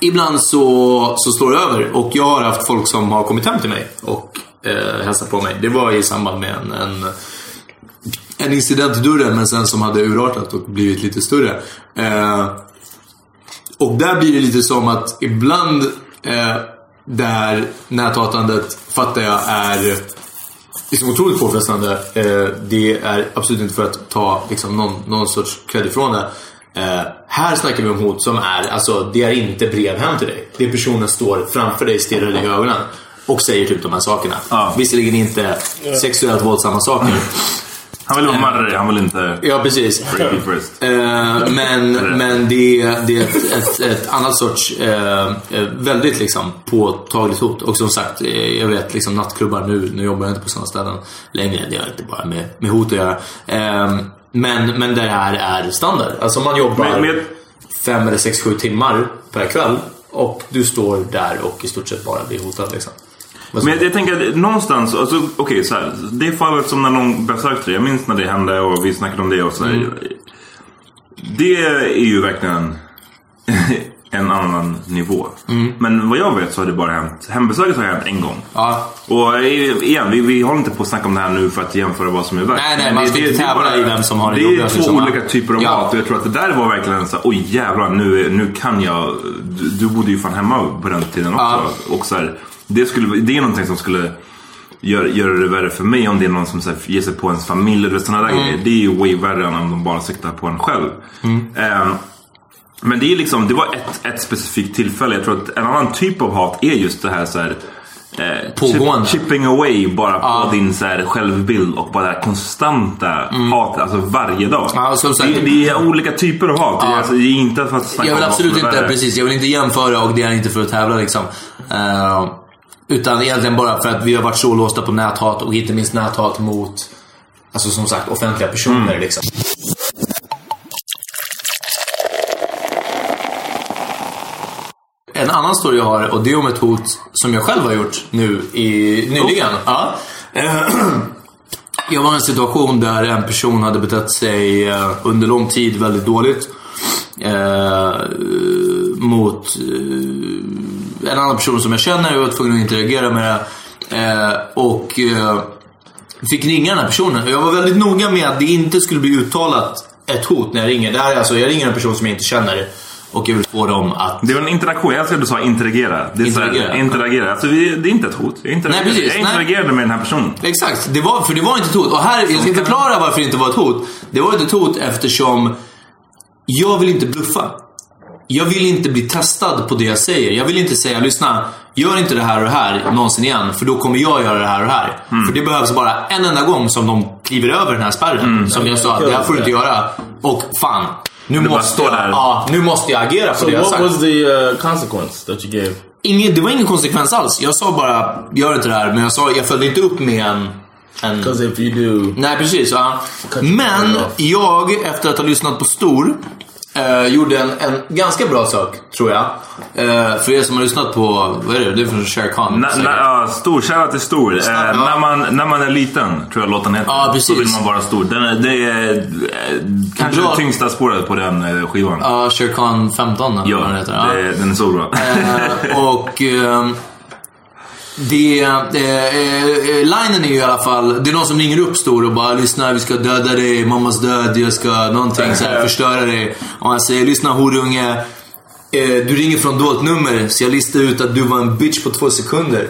ibland så, så står det över och jag har haft folk som har kommit hem till mig och eh, hälsat på mig. Det var i samband med en, en, en incident i dörren men sen som hade urartat och blivit lite större. Eh, och där blir det lite som att ibland eh, där näthatandet fattar jag är liksom otroligt påfrestande. Eh, det är absolut inte för att ta liksom, någon, någon sorts cred ifrån det. Eh, här snackar vi om hot som är, alltså det är inte brev hem till dig. Det är personen står framför dig, stirrar dig i ögonen och säger typ de här sakerna. Ja. Visserligen inte sexuellt våldsamma saker. Han vill vara marrig, han vill inte... Ja, precis. Freaky first. Eh, men, men det, är- det är ett, ett, ett annat sorts eh, eh, väldigt liksom påtagligt hot. Och som sagt, eh, jag vet liksom nattklubbar nu, nu jobbar jag inte på sådana ställen längre. Det har inte bara med, med hot att göra. Eh, men, men det här är standard. Alltså man jobbar Med- med- fem eller sex, sju timmar per kväll. Och du står där och i stort sett bara blir hotad liksom. Vad Men jag, tänker att någonstans, alltså, okej så här, Det fallet som när någon besökte dig, jag minns när det hände och vi snackade om det och sådär. Det är ju verkligen en annan nivå. Men vad jag vet så har det bara hänt, hembesöket har hänt en gång. Ja, Och eh, igen, vi, vi håller inte på att snacka om det här nu för att jämföra vad som är värst. Nej, nej, Men man det- ska inte är tävla i vem som har det Det är två liksom, olika typer av Ja. mat och jag tror att det där var verkligen så oj jävlar nu, är- nu kan jag. Du, du bodde ju fan hemma på den tiden också. Ja. Och så här, det, skulle, det är någonting som skulle göra, göra det värre för mig om det är någon som så här, ger sig på ens familj eller sådana Mm. där grejer. Det är ju way värre än om de bara siktar på en själv. Ehm, men det är liksom, det var ett, ett specifikt tillfälle. Jag tror att en annan typ av hat är just det här så här eh, Pågående. chip, chipping away bara på Ja. din så här, självbild och bara det här konstanta hatet, alltså varje dag. Mm. Sagt- det, det är olika typer av hat. Det, är, alltså, det är inte för att snacka Jag vill om absolut inte, precis, jag vill inte jämföra och det är inte för att tävla liksom. Eh, utan egentligen bara för att vi har varit så låsta på näthat och inte minst näthat mot, alltså som sagt, offentliga personer Mm. liksom. En annan story jag har, och det är om ett hot som jag själv har gjort nu i, nyligen. Ja. Eh, Jag var i en situation där en person hade betett sig eh, under lång tid väldigt dåligt. Eh, mot eh, en annan person som jag känner. Jag var tvungen att interagera med det. Eh, och eh, fick ringa den här personen. Jag var väldigt noga med att det inte skulle bli uttalat ett hot när jag ringer. Det här är alltså, jag ringer en person som jag inte känner. Och jag vill få dem att... Det var en interaktion. Jag älskar att du sa interagera. Det är Interagera. interagera. interagera. Alltså, det är inte ett hot. Jag interagerade, Nej, precis. jag Nej. interagerade med den här personen. Exakt, det var, för det var inte ett hot. Och här, jag ska förklara varför det inte var ett hot. Det var inte ett hot eftersom jag vill inte bluffa. Jag vill inte bli testad på det jag säger. Jag vill inte säga, lyssna, gör inte det här och det här någonsin igen, för då kommer jag göra det här och det här. Mm. För det behövs bara en enda gång som de kliver över den här spärren. Mm. Som jag sa, det här får du inte göra. Och fan, nu måste, jag, där. ja, nu måste jag agera på So det jag har what sagt. was the uh, consequence that you gave? Ingen, det var ingen konsekvens alls. Jag sa bara, gör inte det här. Men jag, sa, jag följde inte upp med en... en Because if you do, Nej, precis. Ja. Men jag, efter att ha lyssnat på Stor, eh, gjorde en, en ganska bra sak, tror jag. Eh, för er som har lyssat på, vad är det? Det är från Shere Khan. Na, na, ja, stor, shoutout till stor. Eh, ja. när, man, när man är liten, tror jag låten heter, Ja, precis. så vill man vara stor. Den är, det är eh, kanske Bra. det tyngsta spåret på den eh, skivan. Ja, Shere Khan 15 eller Ja, vad den heter. Ja. det, den är så bra. Eh, och ehm, det, eh, eh, linen är ju i alla fall, det är någon som ringer upp stor och bara lyssna vi ska döda dig, mammas död, jag ska någonting så här, förstöra dig. Och han säger lyssna horunge, eh, du ringer från dolt nummer så jag listar ut att du var en bitch på två sekunder.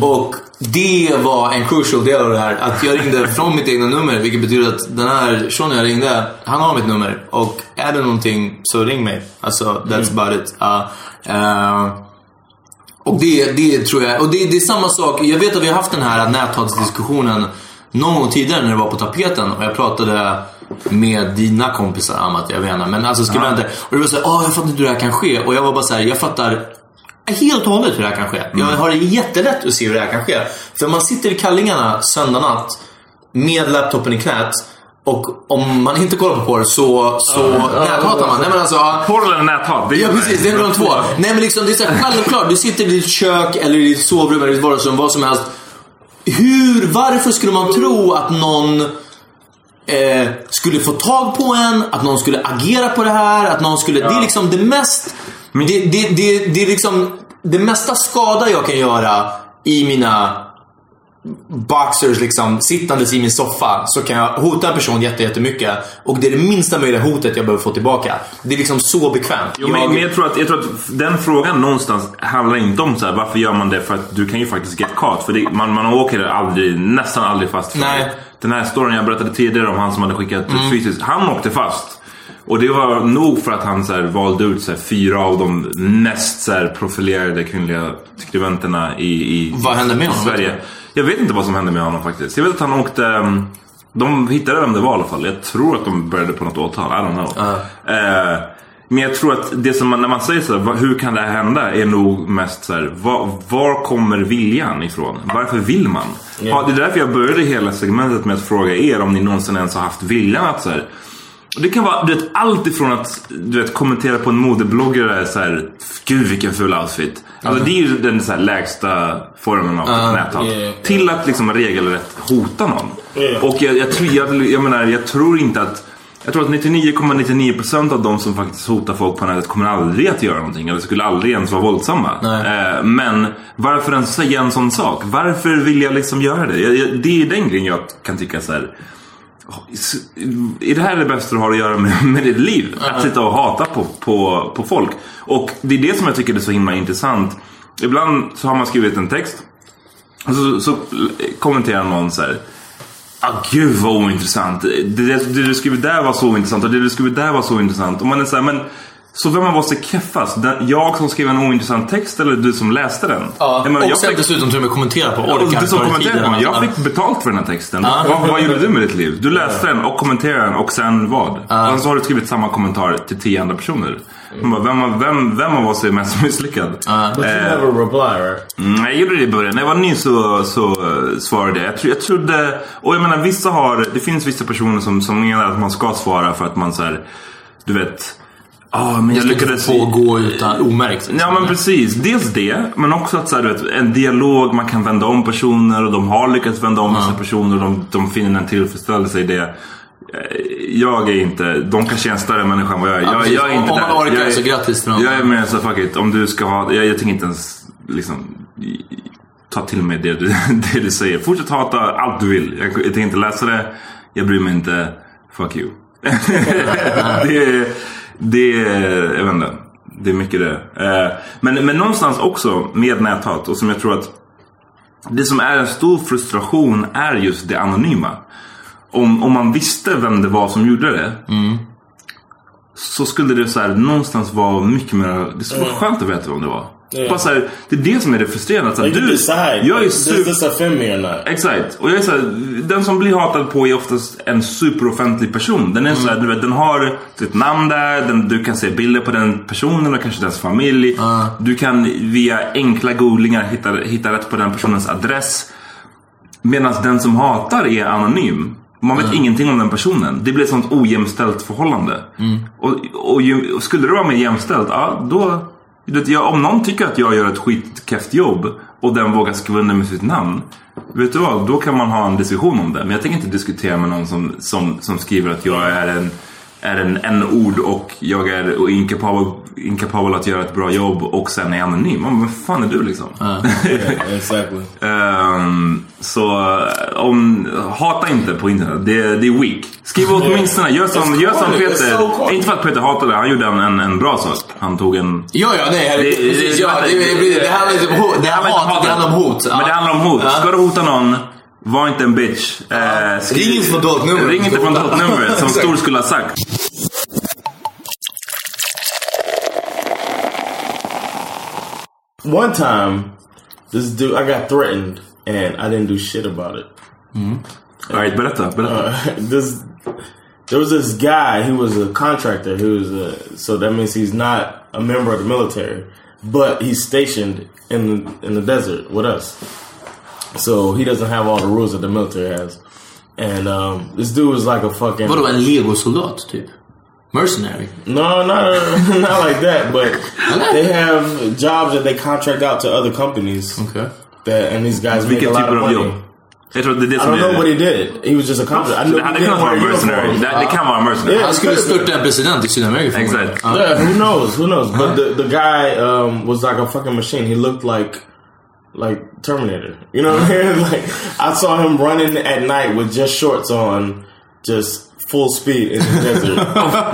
Och det var en crucial del av det här. Att jag ringde från mitt egna nummer. Vilket betyder att den här shunon jag ringde, han har mitt nummer. Och är det någonting så ring mig. Alltså, that's about it. Uh, uh, och det, det tror jag, och det, det är samma sak. Jag vet att vi har haft den här näthatsdiskussionen någon gång tidigare när det var på tapeten. Och jag pratade med dina kompisar om att jag inte, men alltså skribenter. Och det var såhär, åh jag fattar inte hur det här kan ske. Och jag var bara såhär, jag fattar helt och hållet hur det här kan ske. Jag har det jättelätt att se hur det här kan ske. För man sitter i kallingarna söndag natt med laptopen i knät. Och om man inte kollar på porr så, så näthatar man. Nej men alltså, ja. Porr eller näthat? Det är Ja precis, det är de två. Nej men liksom det är så här självklart. Du sitter i ditt kök eller i ditt sovrum eller i ditt vardagsrum, vad som helst. Hur, varför skulle man tro att någon eh, skulle få tag på en, att någon skulle agera på det här, att någon skulle... Det är liksom det mest... Det, det, det, det är liksom det mesta skada jag kan göra i mina boxers liksom sittandes i min soffa så kan jag hota en person jätte- jättemycket och det är det minsta möjliga hotet jag behöver få tillbaka. Det är liksom så bekvämt. Jo, men, men jag, tror att, jag tror att den frågan någonstans handlar inte om så här, varför gör man det? För att du kan ju faktiskt get caught. För det, man, man åker aldrig, nästan aldrig fast. för Nej. Den här storyn jag berättade tidigare om han som hade skickat fysiskt. Han åkte fast. Och det var nog för att han så här, valde ut så här, fyra av de mest så här, profilerade kvinnliga skribenterna i, i Vad hände med honom? Sverige. Jag vet inte vad som hände med honom faktiskt. Jag vet att han åkte... um, De hittade vem det var i alla fall. Jag tror att de började på något åtal. I don't know. Eh, men jag tror att det som man, när man säger så här, "Va- hur kan det här hända? Är nog mest så här, var, var kommer viljan ifrån? Varför vill man? Ja, det är därför jag började hela segmentet med att fråga er om ni någonsin ens har haft viljan att så här, det kan vara du vet, allt ifrån att du vet, kommentera på en modebloggare så här, Gud vilken ful outfit. Alltså det är ju den så här, lägsta formen av näthat. yeah. Till att liksom regelrätt hota någon. Yeah. Och jag, jag, tror, jag, jag menar, jag tror inte att jag tror att 99,99% av de som faktiskt hotar folk på nätet kommer aldrig att göra någonting. Eller skulle aldrig ens vara våldsamma. Eh, men varför ens säga en sån sak? Varför vill jag liksom göra det? Jag, jag, det är den grejen jag kan tycka så här. Är det här det bästa du har att göra med, med ditt liv? Att sitta och hata på, på, på folk. Och det är det som jag tycker är så himla intressant. Ibland så har man skrivit en text. Och så, så kommenterar någon så här. Ah, gud vad ointressant. Det, det, det du skrivit där var så intressant och det du skrivit där var så intressant. Och man är så här, men så vem av oss är keffast? Jag som skrev en ointressant text eller du som läste den? Ja, Jag menar, och jag sen fick- dessutom till och med kommentera på. och Orkar du som kommenterade på den, jag fick betalt för den här texten. Ja. Vad, vad gjorde du med ditt liv? Du läste den och kommenterade den och sen vad? Och sen så har du skrivit samma kommentar till tio andra personer. Bara, vem, vem, vem av oss är mest misslyckad? But you never reply, right? Mm, jag gjorde det i början. När jag var ny så, så eh, svarade jag. Jag, tro, jag trodde... Och jag menar vissa har... Det finns vissa personer som, som menar att man ska svara för att man så här, Du vet... Ja, men jag lyckades... få gå utan omärkt. liksom. Ja men precis, dels det. Men också att så här, du vet, en dialog, man kan vända om personer och de har lyckats vända om vissa personer och de, de finner en tillfredsställelse i det. Eh, Jag är inte, de kanske är en större människa än vad jag är. Ja, jag, jag är inte Om man orkar jag är, så grattis till dem. Jag är mer så fuck it, om du ska ha, jag, jag tänker inte ens liksom ta till mig det du, det du säger. Fortsätt hata allt du vill. Jag, jag tänker inte läsa det, jag bryr mig inte. Fuck you. det, är- det är, jag vet inte. Det är mycket det. Eh, Men, men någonstans också med näthat och som jag tror att det som är en stor frustration är just det anonyma. Om, om man visste vem det var som gjorde det. så skulle det så här, någonstans vara mycket mer... Det skulle vara skönt att veta vem det var. Ja. Bara så här, det är det som är det frustrerande. Så här, You can decide. jag är super... this me or not? Exakt. Och jag är så här, den som blir hatad på är oftast en superoffentlig person. Den är så här, du vet, den har sitt namn där, den, du kan se bilder på den personen och kanske dess familj. Du kan via enkla googlingar hitta, hitta rätt på den personens adress. Medan den som hatar är anonym. Man vet ingenting om den personen. Det blir ett sånt ojämställt förhållande. Och, och, ju, och skulle det vara mer jämställt, ja då... Vet, jag, om någon tycker att jag gör ett skitkefft jobb och den vågar skriva under med sitt namn. Vet du vad? Då kan man ha en diskussion om det. Men jag tänker inte diskutera med någon som, som, som skriver att jag är en är en, en ord och jag är inkapabel, inkapabel att göra ett bra jobb och sen är anonym. Men vad fan är du liksom? Yeah, exactly. Ehm, så eh, om, hata inte på internet. Det, det är weak. Skriv åtminstone, gör som, gör som Peter. so inte för att Peter hatade, han gjorde en, en, en bra sak. Han tog en... Ja, ja, nej. Det- det- precis, ja, det, det, det hot. Det, handlar inte om hat, det handlar om hot. Men det handlar om hot. Ska du hota någon, var inte en bitch. Eh, skriv- Ring inte från dolt nummer. Ring inte från dolt nummer, som Stor skulle ha sagt. One time, this dude, I got threatened and I didn't do shit about it. Alright, berätta. berätta. Uh, this, there was this guy. He was a contractor. He was a, so that means he's not a member of the military, but he's stationed in in the desert with us. So he doesn't have all the rules that the military has. And um, this dude was like a fucking Vadå, en legosoldat typ? Mercenary? no, not not like that. But they have jobs that they contract out to other companies. Okej. That and these guys make a lot of money. jobb? Jag tror att det är det I som don't know what he did. He was just a contractor. I Så know det hade he kunnat didn't vara en mercenary. uniform. Det, det kan vara en mercenary. Yeah. Han skulle störta en president i Sydamerika förmodligen. Exakt. Ja. Yeah, who knows? Who knows? But the the guy um, was like a fucking machine. He looked like like Terminator. You know what I mean? Like I saw him running at night with just shorts on, just full speed in the desert.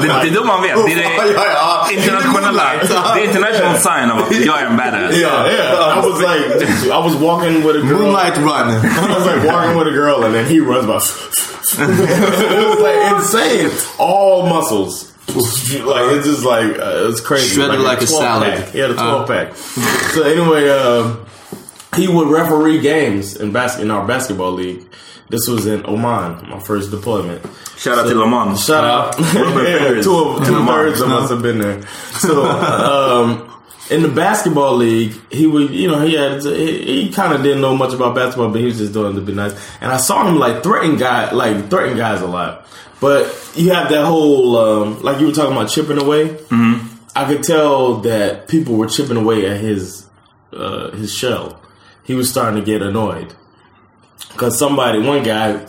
Det, det är då man vet. Det är det internationella. Det är international sign av att jag är en badass. yeah, yeah. I was like, I was walking with a girl. Moonlight Run. I was like walking with a girl, and then he runs by. it was like insane. All muscles. Like it's just like uh, it's crazy. Shredded like a 12 salad. Pack. He had a twelve Uh. pack. So anyway, uh, he would referee games in bas- in our basketball league. This was in Oman, my first deployment. Shout out to Oman. Shout out. Yeah, two of, two thirds of us have been there. So, um, in the basketball league, he would, you know, he had, he, he kind of didn't know much about basketball, but he was just doing it to be nice. And I saw him like threaten guy, like threaten guys a lot. But you have that whole, um, like you were talking about chipping away. I could tell that people were chipping away at his, uh, his shell. He was starting to get annoyed. Cause somebody, one guy,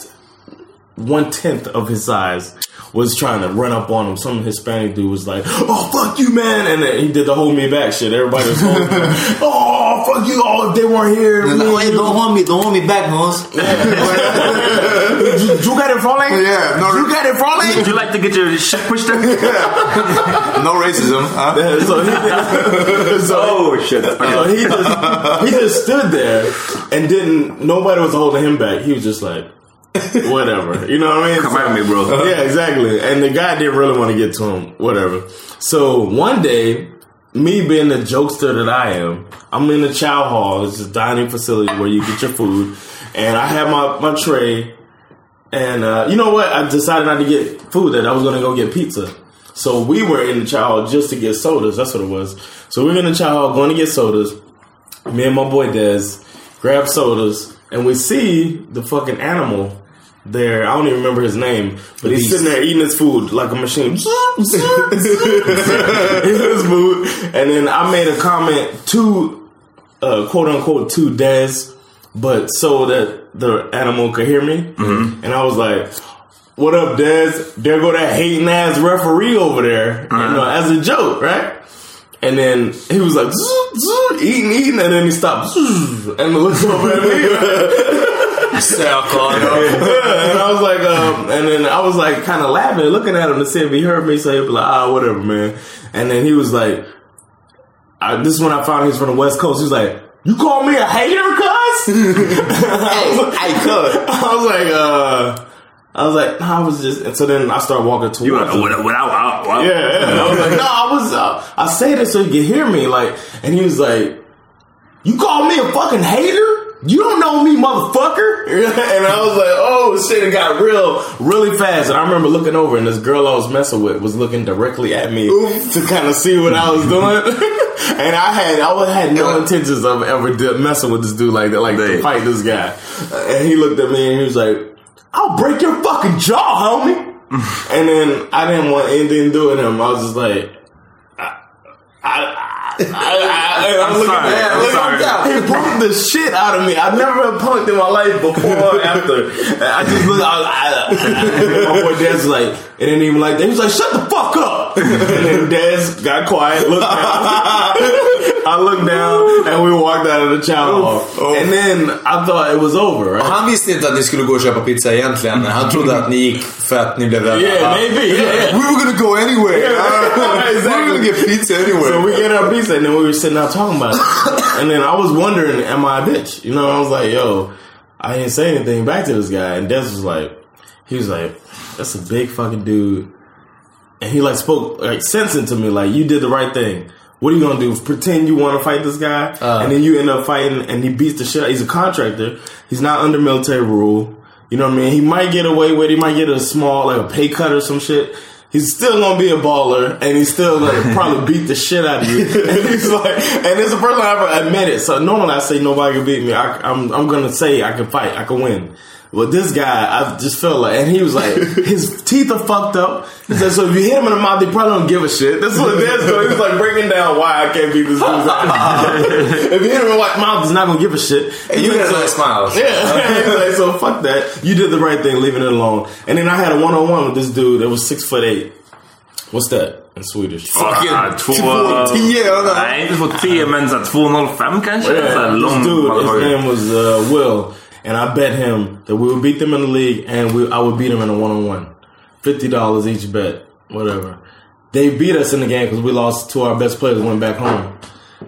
one tenth of his size was trying to run up on him. Some Hispanic dude was like, "Oh fuck you, man!" And then he did the hold me back shit. Everybody was holding him. "Oh fuck you!" Oh, if they weren't here, me and oh, Hey, don't hold me, don't hold me back, Mons. you, you got it falling. Yeah, no- you got it falling. Would you like to get your shit pushed up? No racism, huh? Yeah, so he, so, oh shit. so he just he just stood there and didn't. Nobody was holding him back. He was just like, whatever. You know what I mean? Come So- at me, bro. yeah, exactly. And the guy didn't really want to get to him, whatever. So one day, me being the jokester that I am, I'm in the chow hall. It's a dining facility where you get your food. And I have my, my tray. And uh, you know what? I decided not to get food, that I was going to go get pizza. So we were in the hall just to get sodas. That's what it was. So we were in the hall going to get sodas. Me and my boy Des grab sodas. And we see the fucking animal there. I don't even remember his name, but he's sitting there eating his food like a machine. eating his food, and then I made a comment to uh, quote unquote to Dez, but so that the animal could hear me, and I was like. What up, Dez? There go that hating ass referee over there, you know, as a joke, right? And then he was like, "Zzz, zzz," eating, eating, and then he stopped, and looked over at me. and I was like, um, and then I was like, kind of laughing, looking at him to see if he heard me. So he'd be like, ah, whatever, man. And then he was like, I, this is when I found he's from the West Coast. He was like, you call me a hater, cuz? Hey, hey, cuz. I was like, uh, I was like, nah, I was just. And so then I started walking towards You were like, him. what, what, what, what? Yeah, yeah. I was like, no, I was. Uh, I say this so you can hear me. Like, and he was like, "You call me a fucking hater? You don't know me, motherfucker." and I was like, "Oh shit!" It got real, really fast. And I remember looking over, and this girl I was messing with was looking directly at me to kind of see what I was doing. and I had, I had no intentions of ever messing with this dude like that, like to fight this guy. And he looked at me and he was like, "I'll break your fucking jaw, homie." and then I didn't want anything to do with him. I was just like, I, I, I, I, I'm, I'm looking sorry, at I'm look, sorry. He punked the shit out of me. I've never been punked in my life before or after. I just look, I, I, I, my boy Dad's like, it didn't even like that. He was like, shut the fuck up. And then Dad's got quiet, looked down. I looked down and we walked out of the chow hall. And then I thought it was over, right? Han visste inte att ni skulle gå och köpa pizza egentligen. Han trodde att ni gick för att ni blev rädda. Yeah, maybe. Yeah, yeah. We were gonna go anyway. Yeah, We were gonna get pizza anyway. So we get our pizza, and then we were sitting out talking about it. and then I was wondering, am I a bitch? You know, I was like, yo, I didn't say anything back to this guy. And Des was like, he was like, that's a big fucking dude. And he like spoke like sense into me, like, you did the right thing. What are you gonna do? Pretend you want to fight this guy, uh. and then you end up fighting, and he beats the shit. out. Of he's a contractor. He's not under military rule. You know what I mean? He might get away with. it. He might get a small like a pay cut or some shit. He's still gonna be a baller, and he's still gonna probably beat the shit out of you. And he's like, and it's the first time I ever admit it. So normally I say nobody can beat me. I, I'm I'm gonna say I can fight. I can win. But this guy, I just felt like, and he was like, his teeth are fucked up. He said, so if you hit him in the mouth, they probably don't give a shit. That's what it is. So he was like breaking down why I can't beat this dude's ass. if you hit him in the mouth, he's not gonna give a shit. And you He's got a like, smiles. yeah. He's like, so fuck that. You did the right thing, leaving it alone. And then I had a one on one with this dude that was six foot eight. What's that in Swedish? Ah, två... Två tio, eller? Nej, inte två tio, men så här 2,05 kanske? Så här Yeah, this dude, his name was uh, Will, and I bet him that we would beat them in the league, and we, I would beat him in a one on one. Fifty dollars each bet, whatever. They beat us in the game because we lost two of our best players, went back home.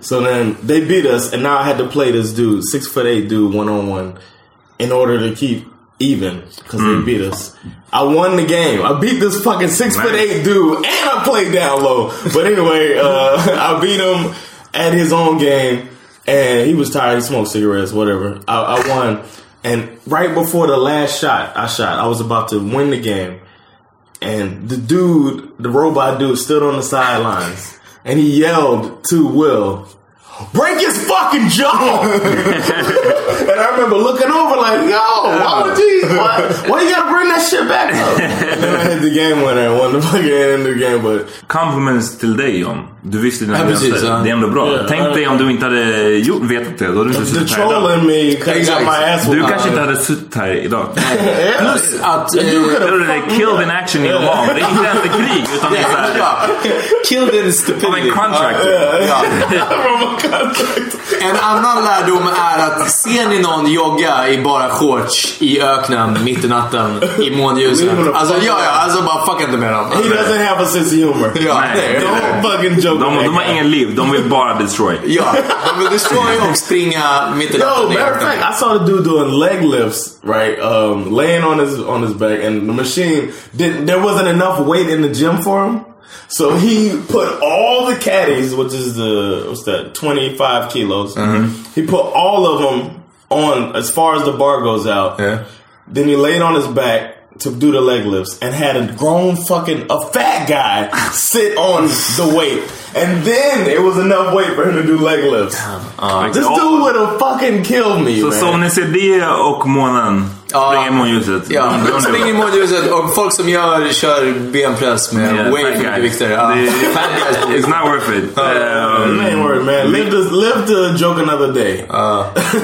So then they beat us, and now I had to play this dude, six foot eight dude, one on one, in order to keep even because they beat us. I won the game. I beat this fucking six foot eight dude, and I played down low. But anyway, uh, I beat him at his own game, and he was tired. He smoked cigarettes, whatever. I, I won, and right before the last shot, I shot. I was about to win the game, and the dude, the robot dude, stood on the sidelines, and he yelled to Will. Break his fucking jaw! and I remember looking over like, yo, why would you, why, why you gotta bring that shit back up? and then I hit the game winner and won the fucking end of the game, but Compliments till dig John. Du visste dina Ja, precis, ja. Det är ändå bra. Ja, Tänk dig om du inte hade gjort, vetat det. Då hade du inte the suttit här idag. me Exactly. my ass Du kanske inte hade suttit här idag. Yeah. Att... Eh, Då have är det killed in action i roman. Det är inte ens ett krig. Utan det är såhär... Killed in Av en stupidity. contractor. En annan lärdom är att ser ni någon jogga i bara shorts i öknen mitt i natten i månljuset. Alltså ja, ja, alltså bara fuck inte med dem. He doesn't have a sense of humor. Ja, Nej. nej. Don't fucking joke De, de har ingen liv. De vill bara destroy. Ja, de vill destroy och springa mitt i natten i matter of fact, I saw the dude doing leg lifts, right? Um, laying on his on his back, and the machine did. There wasn't enough weight in the gym for him, so he put all the caddies, which is the what's that, twenty five kilos. Uh-huh. He put all of them on as far as the bar goes out. Yeah. Then he laid on his back to do the leg lifts and had a grown fucking a fat guy sit on the weight. And then it was enough weight for him to do leg lifts. This dude would have fucking killed me, Så, man. så om ni ser det och månen Ja. springa i månljuset. Ja, don't- do spring i it. månljuset och folk som gör, kör benpress med Yeah, way fat för mycket guys. vikter. Ja. Det- Fat guys på It's not worth it. It ain't worth it, man. Live to, live to joke another day.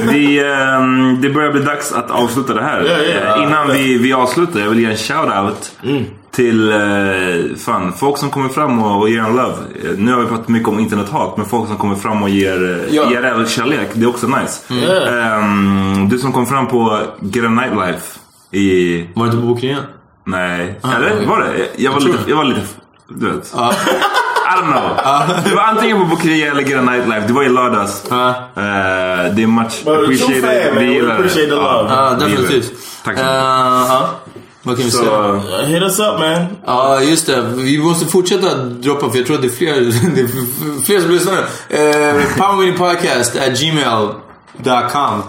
vi, um, det börjar bli dags att avsluta det här. Ja, ja. Eh, Innan vi, vi avslutar, jag vill ge en shout-out Mm. Till uh, fan, folk som kommer fram och, och ger en love. Eh, Nu har vi pratat mycket om internethat, men folk som kommer fram och ger eh, Ja. IRL-kärlek, det är också nice. Yeah. Um, du som kom fram på Get a Nightlife i... Var det inte på bokningen? Nej, eller var det? Jag var, lite, jag var lite... Du vet. I don't know. Det var antingen på Bokria eller Get a Nightlife. Det var i lördags. Ja. Eh, det är much appreciated. man. Vi gillar Ja, gillar definitivt. det. Tack så Eh, mycket. Vad kan vi Så, säga? Uh, hit us up, man. Ja, just det. Vi måste fortsätta droppa för jag tror att det är fler, det är fler som lyssnar nu. Eh, Powerwinningpodcast at gmail.com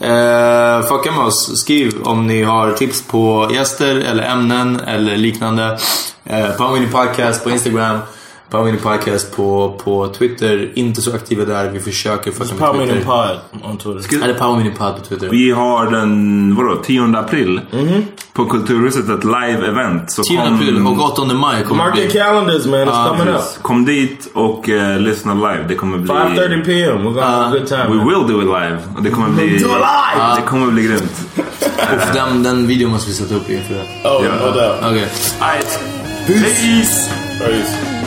eh, Fucka med oss. Skriv om ni har tips på gäster eller ämnen eller liknande. Eh, Powerwinning Podcast på Instagram. Powerwinning Podcast på, på Twitter. Inte så aktiva där. Vi försöker fucka med Power Meeting Twitter. Pod on Twitter. Eller Powerwinning Pod på Twitter. vi har den vadå, 10 april på Kulturhuset ett live-event. Så 10 kom- april och 8 maj kommer Mark det your bli. calendars, man. It's Ah, coming up. Kom dit och eh, lyssna live. Det kommer bli... 5.30 p.m. We're gonna have a good time. We man. will do it live. Det kommer bli... Do it live! Det kommer bli grymt. Och den, den videon måste vi sätta upp inför det. Oh, Yeah. no doubt. Okej. Alright. Peace. Peace.